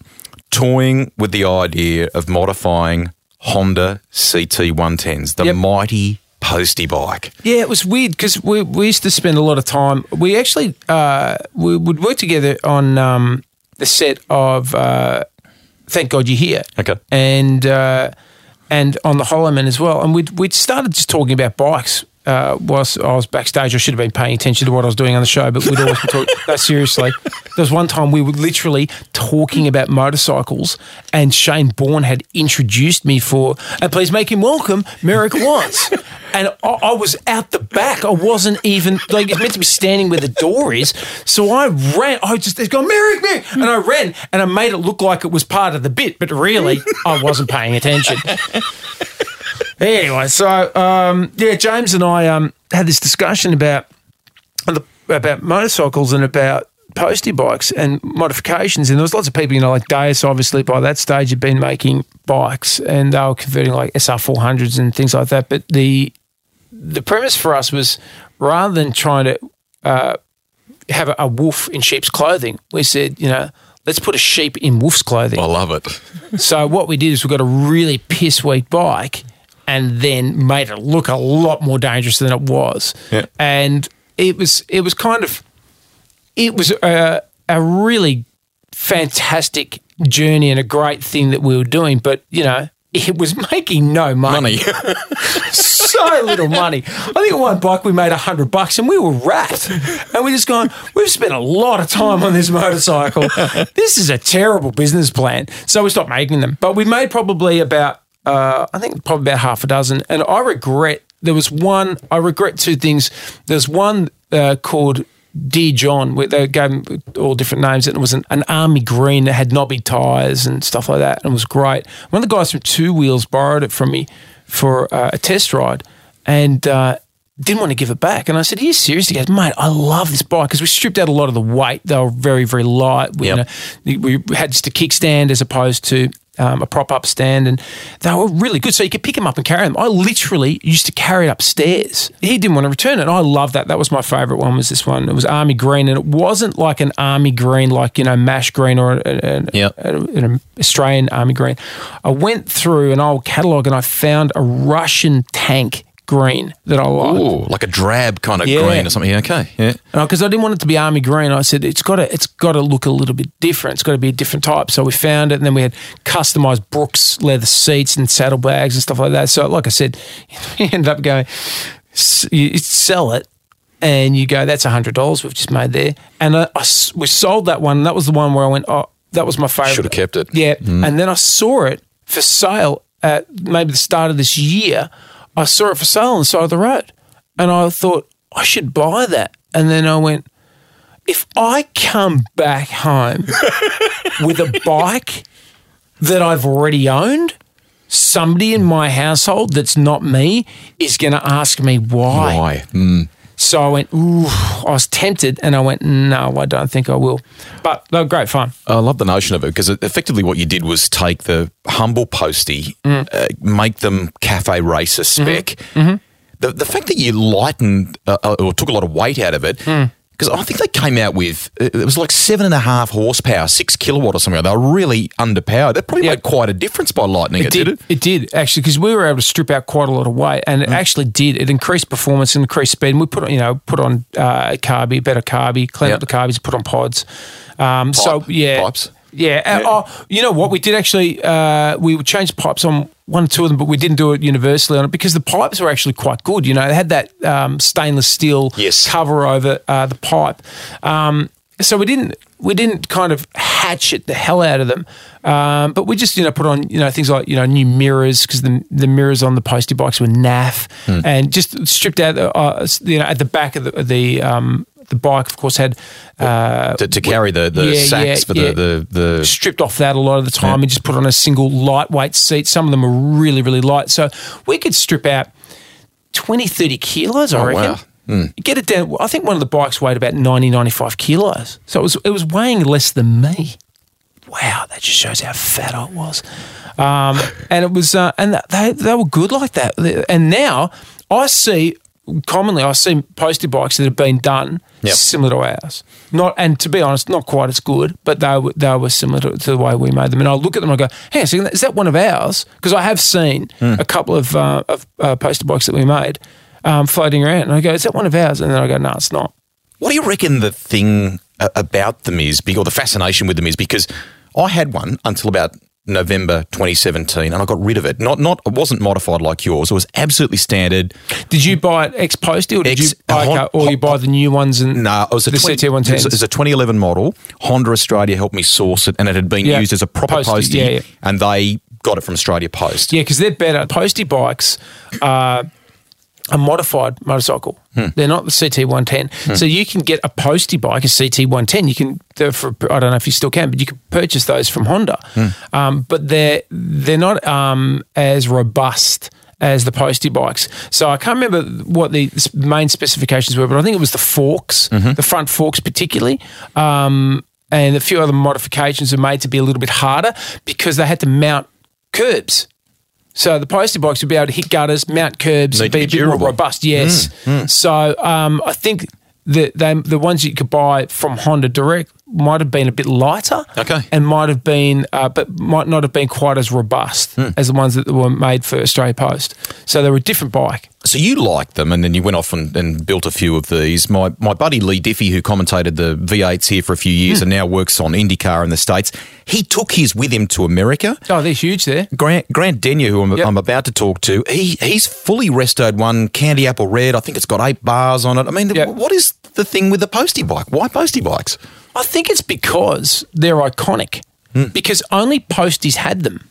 toying with the idea of modifying Honda CT110s, the Yep. mighty postie bike. Yeah, it was weird because we, we used to spend a lot of time. We actually uh, we would work together on um, the set of uh, Thank God You're Here. Okay. And uh, and on the Hollowman as well. And we'd we'd started just talking about bikes. Uh, whilst I was backstage, I should have been paying attention to what I was doing on the show, but we'd always be talking. No, seriously. There was one time we were literally talking about motorcycles, and Shane Bourne had introduced me for, and please make him welcome, Merrick Watts. And I, I was out the back. I wasn't even like it's meant to be standing where the door is. So I ran. I just it's going Merrick, Merrick, and I ran and I made it look like it was part of the bit, but really I wasn't paying attention. Anyway, so um, yeah, James and I um, had this discussion about about motorcycles and about postie bikes and modifications. And there was lots of people, you know, like Deus, obviously by that stage had been making bikes and they were converting like SR four hundreds and things like that. But the the premise for us was rather than trying to uh, have a, a wolf in sheep's clothing, we said, you know, let's put a sheep in wolf's clothing. I love it. So what we did is we got a really piss weak bike and then made it look a lot more dangerous than it was. Yeah. And it was it was kind of it was a, a really fantastic journey and a great thing that we were doing, but you know, it was making no money. Money. so little money. I think on one bike we made a hundred bucks and we were wrapped. And we just gone, we've spent a lot of time on this motorcycle. This is a terrible business plan. So we stopped making them. But we made probably about uh, I think probably about half a dozen. And I regret there was one I regret two things. There's one uh, called Dear John, where they gave him all different names, and it was an, an army green that had knobby tyres and stuff like that, and it was great. One of the guys from Two Wheels borrowed it from me for uh, a test ride, and uh, didn't want to give it back. And I said, "Are you serious?" He goes, "Mate, I love this bike because we stripped out a lot of the weight. They were very, very light. We, Yep. you know, we had just a kickstand as opposed to." Um, a prop up stand, and they were really good. So you could pick them up and carry them. I literally used to carry it upstairs. He didn't want to return it. I love that. That was my favourite one. Was this one? It was army green, and it wasn't like an army green, like you know mash green or an, Yep. an Australian army green. I went through an old catalogue and I found a Russian tank green that I like. Ooh, like a drab kind of Yeah. green or something. Okay. Yeah. Uh, because I didn't want it to be army green. I said it's got to it's got to look a little bit different. It's got to be a different type. So we found it, and then we had customized Brooks leather seats and saddlebags and stuff like that. So, like I said, you ended up going you sell it. And you go, that's hundred dollars we've just made there, and I, I we sold that one. That was the one where I went, oh, that was my favorite. Should have kept it. Yeah. Mm. And then I saw it for sale at maybe the start of this year. I saw it for sale on the side of the road. And I thought, I should buy that. And then I went, if I come back home with a bike that I've already owned, somebody in my household that's not me is going to ask me why. Why? Mm. So I went, ooh, I was tempted and I went, no, I don't think I will. But were great fun. I love the notion of it because effectively what you did was take the humble postie, Mm. uh, make them cafe racer spec. Mm-hmm. The, the fact that you lightened uh, uh, or took a lot of weight out of it, Mm. Because I think they came out with, uh, it was like seven and a half horsepower, six kilowatt or something. They were really underpowered. That probably Yeah. made quite a difference by lightening it, It did. did it? It did actually because we were able to strip out quite a lot of weight, and Mm. it actually did. It increased performance, and increased speed. And we put on, you know, put on uh, carby, better carby, clean up the carbies, put on pods. Um, so yeah, Pipes. Yeah. Uh, oh, you know what? We did actually. Uh, we changed pipes on one or two of them, but we didn't do it universally on it because the pipes were actually quite good. You know, they had that um, stainless steel Yes. cover over uh, the pipe. Um, so we didn't we didn't kind of hatchet the hell out of them, um, but we just you know put on you know things like you know new mirrors because the the mirrors on the postie bikes were naff, and just stripped out the, uh, you know at the back of the the um, the bike of course had uh, To, to carry the, the Yeah, sacks yeah, for yeah. the, the, the stripped off that a lot of the time and just put on a single lightweight seat. Some of them are really, really light. So we could strip out 20, 30 kilos, I Oh, reckon. wow. Hmm. Get it down. I think one of the bikes weighed about 90, 95 kilos. So it was, it was weighing less than me. Wow, that just shows how fat I was. Um, and it was, uh, and they, they were good like that. And now I see commonly I see postie bikes that have been done Yep. similar to ours. Not and to be honest, not quite as good, but they were they were similar to, to the way we made them. And I look at them and I go, "Hey, is that one of ours?" Because I have seen Hmm. a couple of uh, of uh, postie bikes that we made um, floating around, and I go, "Is that one of ours?" And then I go, "No, it's not." What do you reckon the thing about them is, or the fascination with them is? Because I had one until about November 2017, and I got rid of it. Not, not, it wasn't modified like yours. It was absolutely standard. Did you buy it ex postie, or did Ex- you buy, Hon- or you buy the new ones? And No, it was a the 20 CT one It was, it ten. was a 2011 model. Honda Australia helped me source it, and it had been Yeah. used as a proper Postie, postie, yeah, yeah. and they got it from Australia Post. Yeah, because they're better. Postie bikes are a modified motorcycle. Hmm. They're not the CT 110. So you can get a postie bike, a CT 110. You can, for, I don't know if you still can, but you can purchase those from Honda. Hmm. Um, but they're, they're not um, as robust as the postie bikes. So I can't remember what the main specifications were, but I think it was the forks, Mm-hmm. the front forks particularly. Um, and a few other modifications were made to be a little bit harder because they had to mount curbs. So the postie bikes would be able to hit gutters, mount curbs, Need and be, a bit more robust. Yes. So um, I think the they, the ones you could buy from Honda Direct might have been a bit lighter. Okay. And might have been, uh, but might not have been quite as robust as the ones that were made for Australia Post. So they were a different bike. So you liked them, and then you went off and, and built a few of these. My my buddy Leigh Diffey, who commentated the V8s here for a few years and now works on IndyCar in the States, he took his with him to America. Oh, they're huge there. Grant Grant Denyer, who I'm, Yep. I'm about to talk to, he he's fully restored one candy apple red. I think it's got eight bars on it. I mean, Yep. what is the thing with the postie bike? Why postie bikes? I think it's because they're iconic. Hmm. Because only posties had them,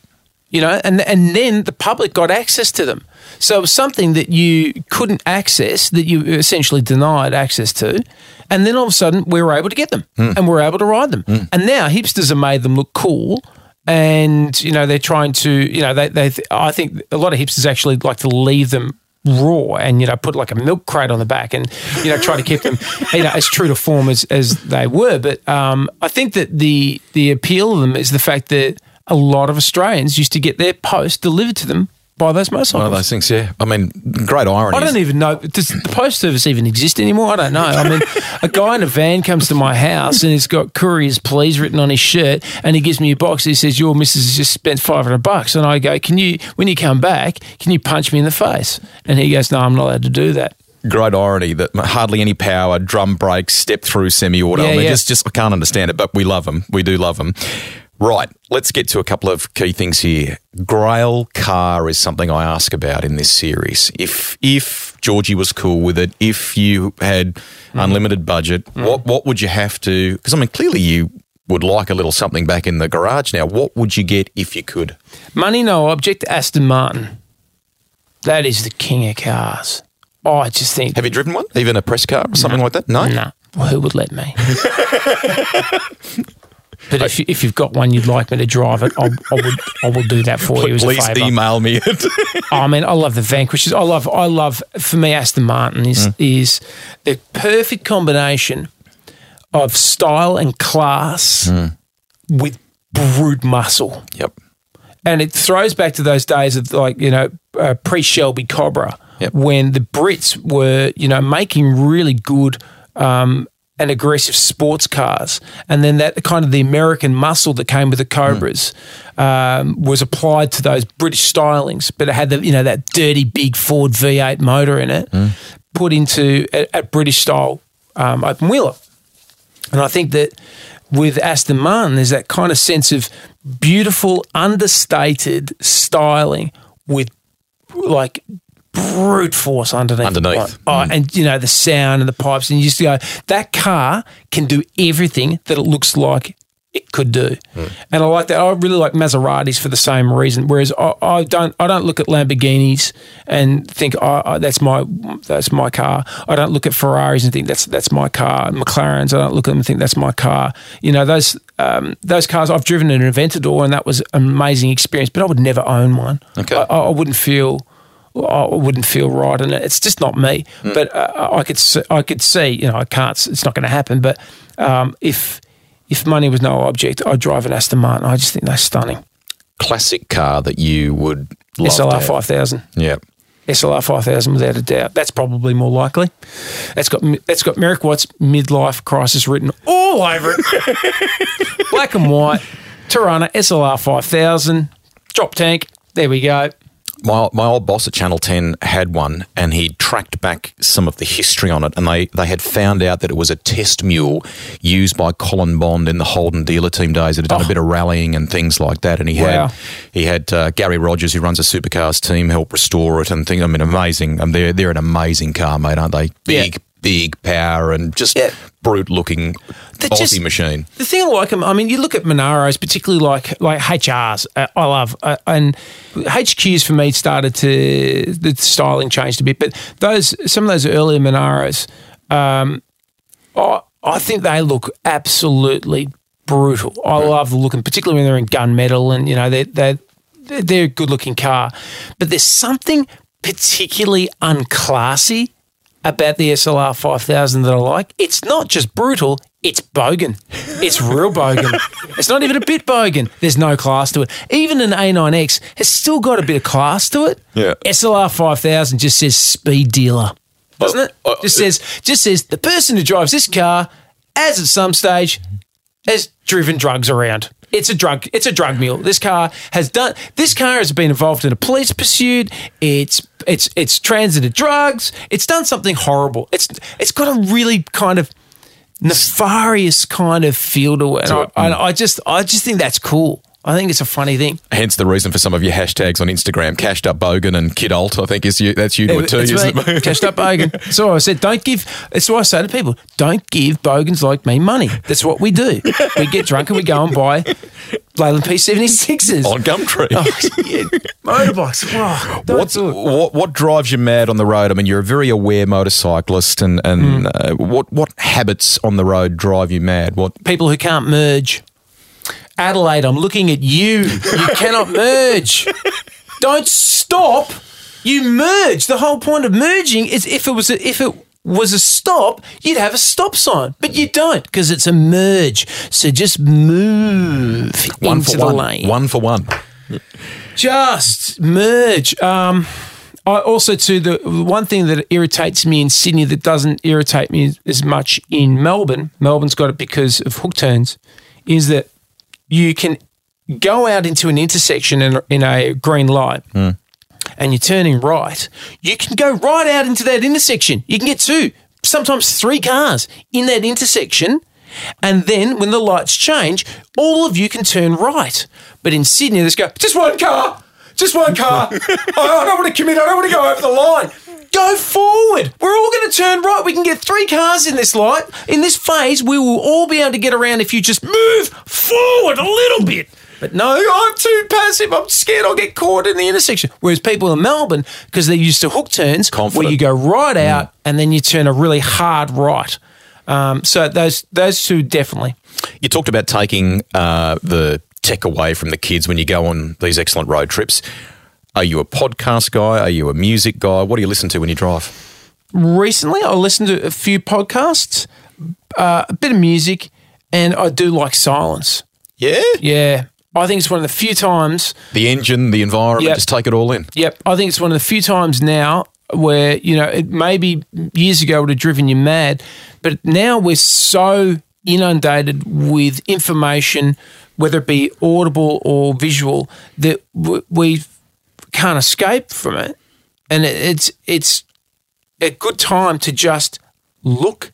you know, and and then the public got access to them. So it was something that you couldn't access, that you essentially denied access to, and then all of a sudden we were able to get them hmm. and we are able to ride them. Hmm. And now hipsters have made them look cool. And you know they're trying to, you know, they, they. I think a lot of hipsters actually like to leave them raw and you know put like a milk crate on the back and you know try to keep them you know as true to form as, as they were. But um, I think that the the appeal of them is the fact that a lot of Australians used to get their post delivered to them by those motorcycles. One of those things, yeah. I mean, great irony. I don't even know. Does the post service even exist anymore? I don't know. I mean, a guy in a van comes to my house and he's got couriers please written on his shirt, and he gives me a box. He says, "Your missus has just spent five hundred bucks," and I go, "Can you, when you come back, can you punch me in the face?" And he goes, "No, I'm not allowed to do that." great irony that hardly any power, drum brakes, step through semi-auto. Yeah, I mean, yeah. just just I can't understand it, but we love them. We do love them. Right, let's get to a couple of key things here. Grail car is something I ask about in this series. If if Georgie was cool with it, if you had Mm. unlimited budget, what what would you have to? Because I mean, clearly you would like a little something back in the garage now. What would you get if you could? Money no object, Aston Martin. That is the king of cars. Oh, I just think Have you driven one? Even a press car or something like that? No. No. Well, who would let me? but if, you, if you've got one you'd like me to drive it, I'll, I would I will do that for you as a Please favour. email me it. Oh, I mean, I love the Vanquishes. I love I love for me Aston Martin is Mm. is the perfect combination of style and class Mm. with brute muscle yep. and it throws back to those days of like you know uh, pre Shelby Cobra Yep. when the Brits were you know making really good um, and aggressive sports cars, and then that kind of the American muscle that came with the Cobras um, was applied to those British stylings, but it had the you know that dirty big Ford V8 motor in it, put into a, a British style um, open wheeler. And I think that with Aston Martin, there's that kind of sense of beautiful, understated styling with like brute force underneath. Underneath. Oh, and you know, the sound and the pipes. And you just go, that car can do everything that it looks like it could do. And I like that. I really like Maseratis for the same reason. Whereas I, I don't, I don't look at Lamborghinis and think, oh, oh, that's my, that's my car. I don't look at Ferraris and think that's that's my car. McLarens, I don't look at them and think that's my car. You know, those um, those cars. I've driven an Aventador and that was an amazing experience. But I would never own one. Okay. I, I wouldn't feel. I wouldn't feel right in it. It's just not me. But uh, I could see, I could see, you know, I can't. It's not going to happen. But um, if if money was no object, I'd drive an Aston Martin. I just think they're stunning. Classic car that you would love SLR five thousand. Yeah. SLR 5000 without a doubt. That's probably more likely. That's got that's got Merrick Watts midlife crisis written all over it. Black and white, Torana SLR 5000, drop tank. There we go. My, my old boss at Channel 10 had one and he tracked back some of the history on it and they, they had found out that it was a test mule used by Colin Bond in the Holden dealer team days that had done a bit of rallying and things like that and he Oh. Wow. had he had uh, Garry Rogers who runs a supercars team help restore it and things I mean amazing um, they're, they're an amazing car mate aren't they big Yeah. Big power and just Yeah. brute looking Aussie just- machine The thing I like them, I mean, you look at Monaros, particularly like like HRs. Uh, I love uh, and HQs for me started to the styling changed a bit, but those some of those earlier Monaros, um, I I think they look absolutely brutal. I love the look, and particularly when they're in gunmetal, and you know they they they're, they're a good looking car, but there's something particularly unclassy about the SLR 5000 that I like. It's not just brutal, it's bogan. It's real bogan. it's not even a bit bogan. There's no class to it. Even an A9X has still got a bit of class to it. Yeah. SLR 5000 just says speed dealer. Doesn't it? Uh, uh, Just says just says the person who drives this car as at some stage has driven drugs around. It's a drug. It's a drug mule. This car has done. This car has been involved in a police pursuit. It's it's it's transited drugs. It's done something horrible. It's it's got a really kind of nefarious kind of feel to it. And I, I, I just I just think that's cool. I think it's a funny thing. hence the reason for some of your hashtags on Instagram cashed up bogan and kid alt I think is you that's you to it too isn't me. it Cashed up bogan. So I said, don't give. That's why I say to people, don't give bogans like me money. That's what we do. We get drunk and we go and buy Leyland P76s. on Gumtree Oh, yeah. Motorbikes. Don't What's, what what drives you mad on the road? I mean, you're a very aware motorcyclist, and and Hmm. uh, what what habits on the road drive you mad? What People who can't merge. Adelaide, I'm looking at you. You cannot merge. Don't stop. You merge. The whole point of merging is if it was a, if it was a stop, you'd have a stop sign, but you don't because it's a merge. So just move one into for the one, lane. one for one. Just merge. Um, I also too the one thing that irritates me in Sydney that doesn't irritate me as much in Melbourne. Melbourne's got it because of hook turns. Is that you can go out into an intersection in, in a green light. Hmm. And you're turning right, you can go right out into that intersection. You can get two, sometimes three cars in that intersection. And then when the lights change, all of you can turn right. But in Sydney, let's go, just one car, just one car. I, I don't want to commit, I don't want to go over the line. Go forward. We're all going to turn right. We can get three cars in this light. In this phase, we will all be able to get around if you just move forward a little bit. But no, I'm too passive. I'm scared I'll get caught in the intersection. Whereas people in Melbourne, because they're used to hook turns, Confident. where you go right out and then you turn a really hard right. Um, so those those two definitely. You talked about taking uh, the tech away from the kids when you go on these excellent road trips. Are you a podcast guy? Are you a music guy? What do you listen to when you drive? Recently, I listened to a few podcasts, uh, a bit of music, and I do like silence. Yeah, Yeah, I think it's one of the few times the engine, the environment, Yep. just take it all in. Yep, I think it's one of the few times now where you know it maybe years ago would have driven you mad, but now we're so inundated with information, whether it be audible or visual, that we can't escape from it, and it's it's a good time to just look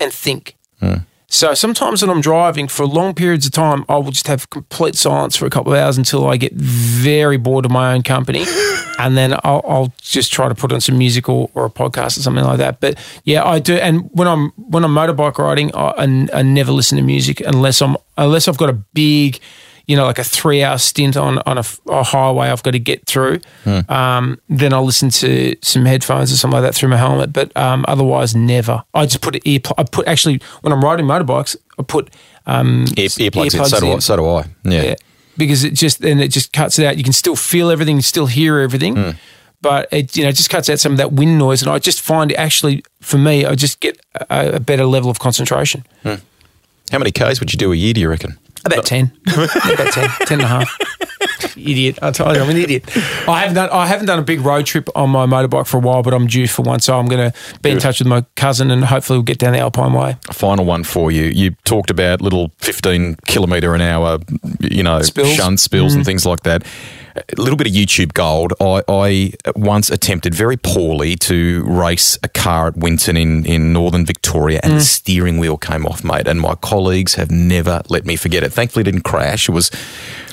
and think. Hmm. So sometimes when I'm driving for long periods of time, I will just have complete silence for a couple of hours until I get very bored of my own company, and then I'll, I'll just try to put on some music or, or a podcast or something like that. But yeah, I do. And when I'm when I'm motorbike riding, I, I, I never listen to music unless I'm unless I've got a big, you know, like a three hour stint on on a, a highway I've got to get through. Um, then I'll listen to some headphones or something like that through my helmet. But um, otherwise, never. I just put ear. I put actually when I'm riding motorbikes, I put um, Ear, earplugs, in. earplugs So do, I, so do I. Yeah. Yeah, because it just then it just cuts it out. You can still feel everything, still hear everything, but it you know just cuts out some of that wind noise. And I just find actually for me, I just get a, a better level of concentration. How many Ks would you do a year, do you reckon? About 10. About 10. 10 and a half. Idiot. I told you, I'm an idiot. I haven't done I haven't done a big road trip on my motorbike for a while, but I'm due for one. So I'm going to be in touch with my cousin and hopefully we'll get down the Alpine Way. Final one for you. You talked about little 15 kilometre an hour, you know, Spills. shunt spills and mm. things like that. A little bit of YouTube gold. I, I once attempted very poorly to race a car at Winton in, in northern Victoria and the steering wheel came off, mate. And my colleagues have never let me forget it. Thankfully, it didn't crash. It was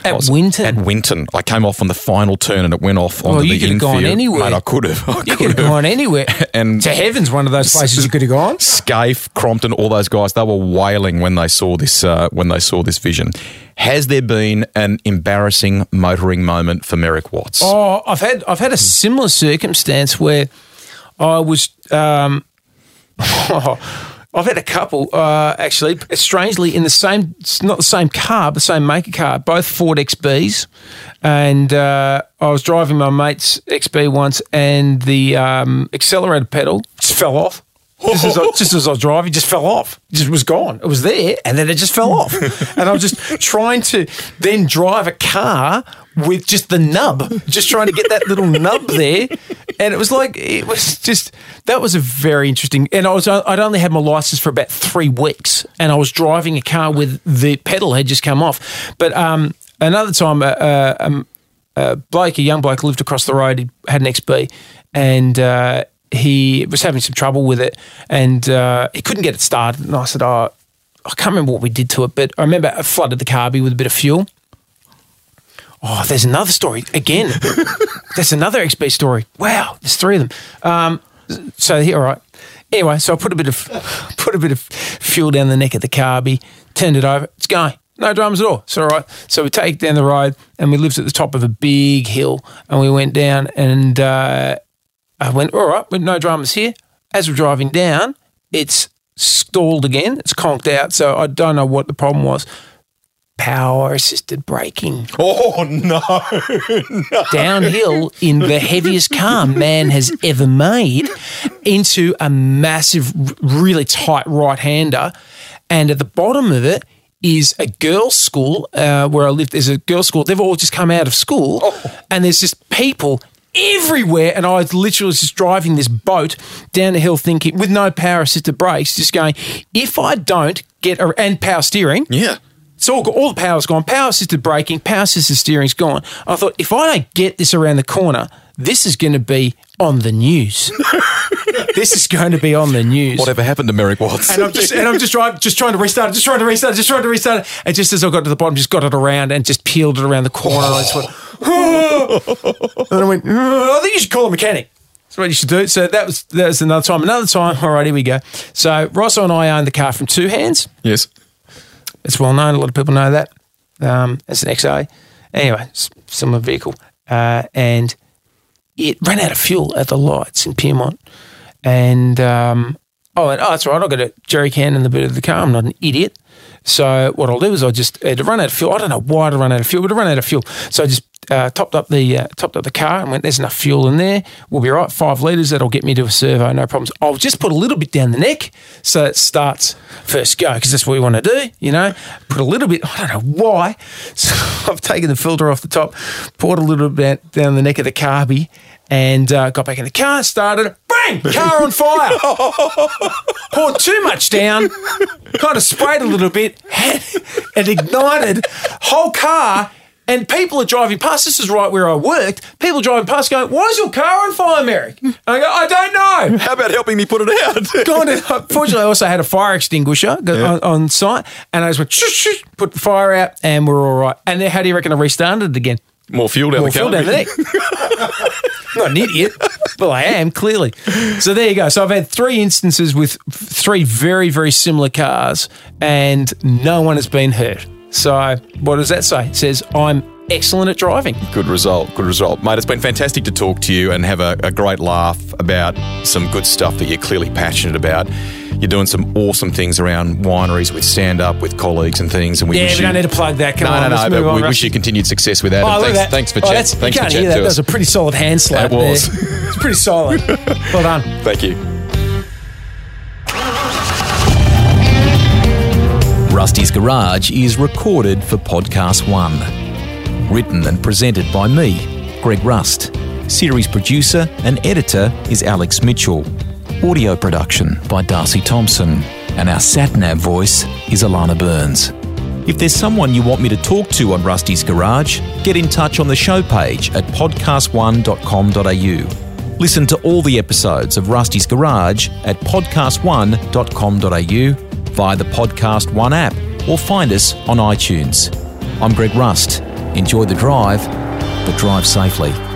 At was- Winton? At Winton. I came off on the final turn and it went off onto Well, you the could have infield. gone anywhere. Mate, I could have. I You could have gone anywhere. And- to heaven's one of those places you could have gone. Skaife, Crompton, all those guys, they were wailing when they saw this uh, when they saw this vision. Has there been an embarrassing motoring moment for Merrick Watts? Oh, I've had I've had a similar circumstance where I was. Um, I've had a couple uh, actually. Strangely, in the same, not the same car, but the same maker car, both Ford XBs, and uh, I was driving my mate's XB once, and the um, accelerator pedal just fell off. Just as, I, just as I was driving, it just fell off. It just was gone. It was there, and then it just fell off. and I was just trying to then drive a car with just the nub, just trying to get that little nub there. And it was like it was just that was a very interesting. And I was I'd only had my license for about three weeks, and I was driving a car with the pedal had just come off. But um, another time, uh, uh, um, a bloke, a young bloke, lived across the road. He had an XB, and uh, he was having some trouble with it, and uh, he couldn't get it started. And I said, "Oh, I can't remember what we did to it, but I remember I flooded the carby with a bit of fuel." Oh, there's another story again. there's another XB story. Wow, there's three of them. Um, so here, all right. Anyway, so I put a bit of put a bit of fuel down the neck of the carby, turned it over. It's going. No dramas at all. It's all right. So we take down the road, and we lived at the top of a big hill, and we went down, and uh, I went, all right, no dramas here. As we're driving down, it's stalled again. It's conked out. So I don't know what the problem was. Power assisted braking Oh no! downhill in the heaviest car man has ever made into a massive, really tight right hander. And at the bottom of it is a girls' school uh, where I live. There's a girls' school. They've all just come out of school, and there's just people everywhere. And I was literally just driving this boat down the hill, thinking with no power assisted brakes, just going, if I don't get a, and power steering, yeah. it's all all the power's gone. Power assisted braking, power assisted steering's gone. I thought if I don't get this around the corner, this is going to be on the news. this is going to be on the news. Whatever happened to Merrick Watts? And I'm just and I'm just trying just trying to restart it, just trying to restart it, just trying to restart it. And just as I got to the bottom, just got it around and just peeled it around the corner. And I just went, and I went, "Oh, I think you should call a mechanic. That's what you should do. So that was that was another time. Another time. All right, here we go. So Rosso and I own the car from two hands. yes. It's well known. A lot of people know that. Um, it's an XA. Anyway, similar vehicle. Uh, and it ran out of fuel at the lights in Pyrmont. And, um, oh, and, oh, that's right. I've got a jerry can in the boot of the car. I'm not an idiot. So what I'll do is I'll just it run out of fuel. I don't know why it run out of fuel, but it run out of fuel. So I just uh, topped up the uh, topped up the car and went. There's enough fuel in there. We'll be right. Five liters. That'll get me to a servo. No problems. I'll just put a little bit down the neck so it starts first go because that's what we want to do. You know, put a little bit. I don't know why. So I've taken the filter off the top, poured a little bit down the neck of the carby, and uh, got back in the car. Started. Bang! Car on fire. poured too much down, kind of sprayed a little bit, and ignited whole car. And people are driving past. This is right where I worked. People driving past going, "Why is your car on fire, Merrick?" And I go, "I don't know." How about helping me put it out? Gone to, fortunately, I also had a fire extinguisher on, on site, and I just went, shush, shush, put the fire out, and we're all right. And then, how do you reckon I restarted it again? More fuel down More the fuel car. down the neck. Not an idiot. Well, I am clearly. So there you go. So I've had three instances with three very, very similar cars, and no one has been hurt. So what does that say? It says I'm excellent at driving. Good result. Good result. Mate, it's been fantastic to talk to you and have a, a great laugh about some good stuff that you're clearly passionate about. You're doing some awesome things around wineries with stand up with colleagues and things. And we Yeah, wish we don't need to plug that. Come no, on, no, let's no. move But on, we wish you continued success with that. Oh, and thanks, that. thanks for Oh, chat. Thanks you can't chatting hear that. That was a pretty solid hand slap. It was. there. It's pretty solid. well done. Thank you. Rusty's Garage is recorded for Podcast One. Written and presented by me, Greg Rust. Series producer and editor is Alex Mitchell. Audio production by Darcy Thompson. And our satnav voice is Alana Burns. If there's someone you want me to talk to on Rusty's Garage, get in touch on the show page at podcast1.com.au. Listen to all the episodes of Rusty's Garage at podcast1.com.au via the Podcast One app or find us on iTunes. I'm Greg Rust. Enjoy the drive, but drive safely.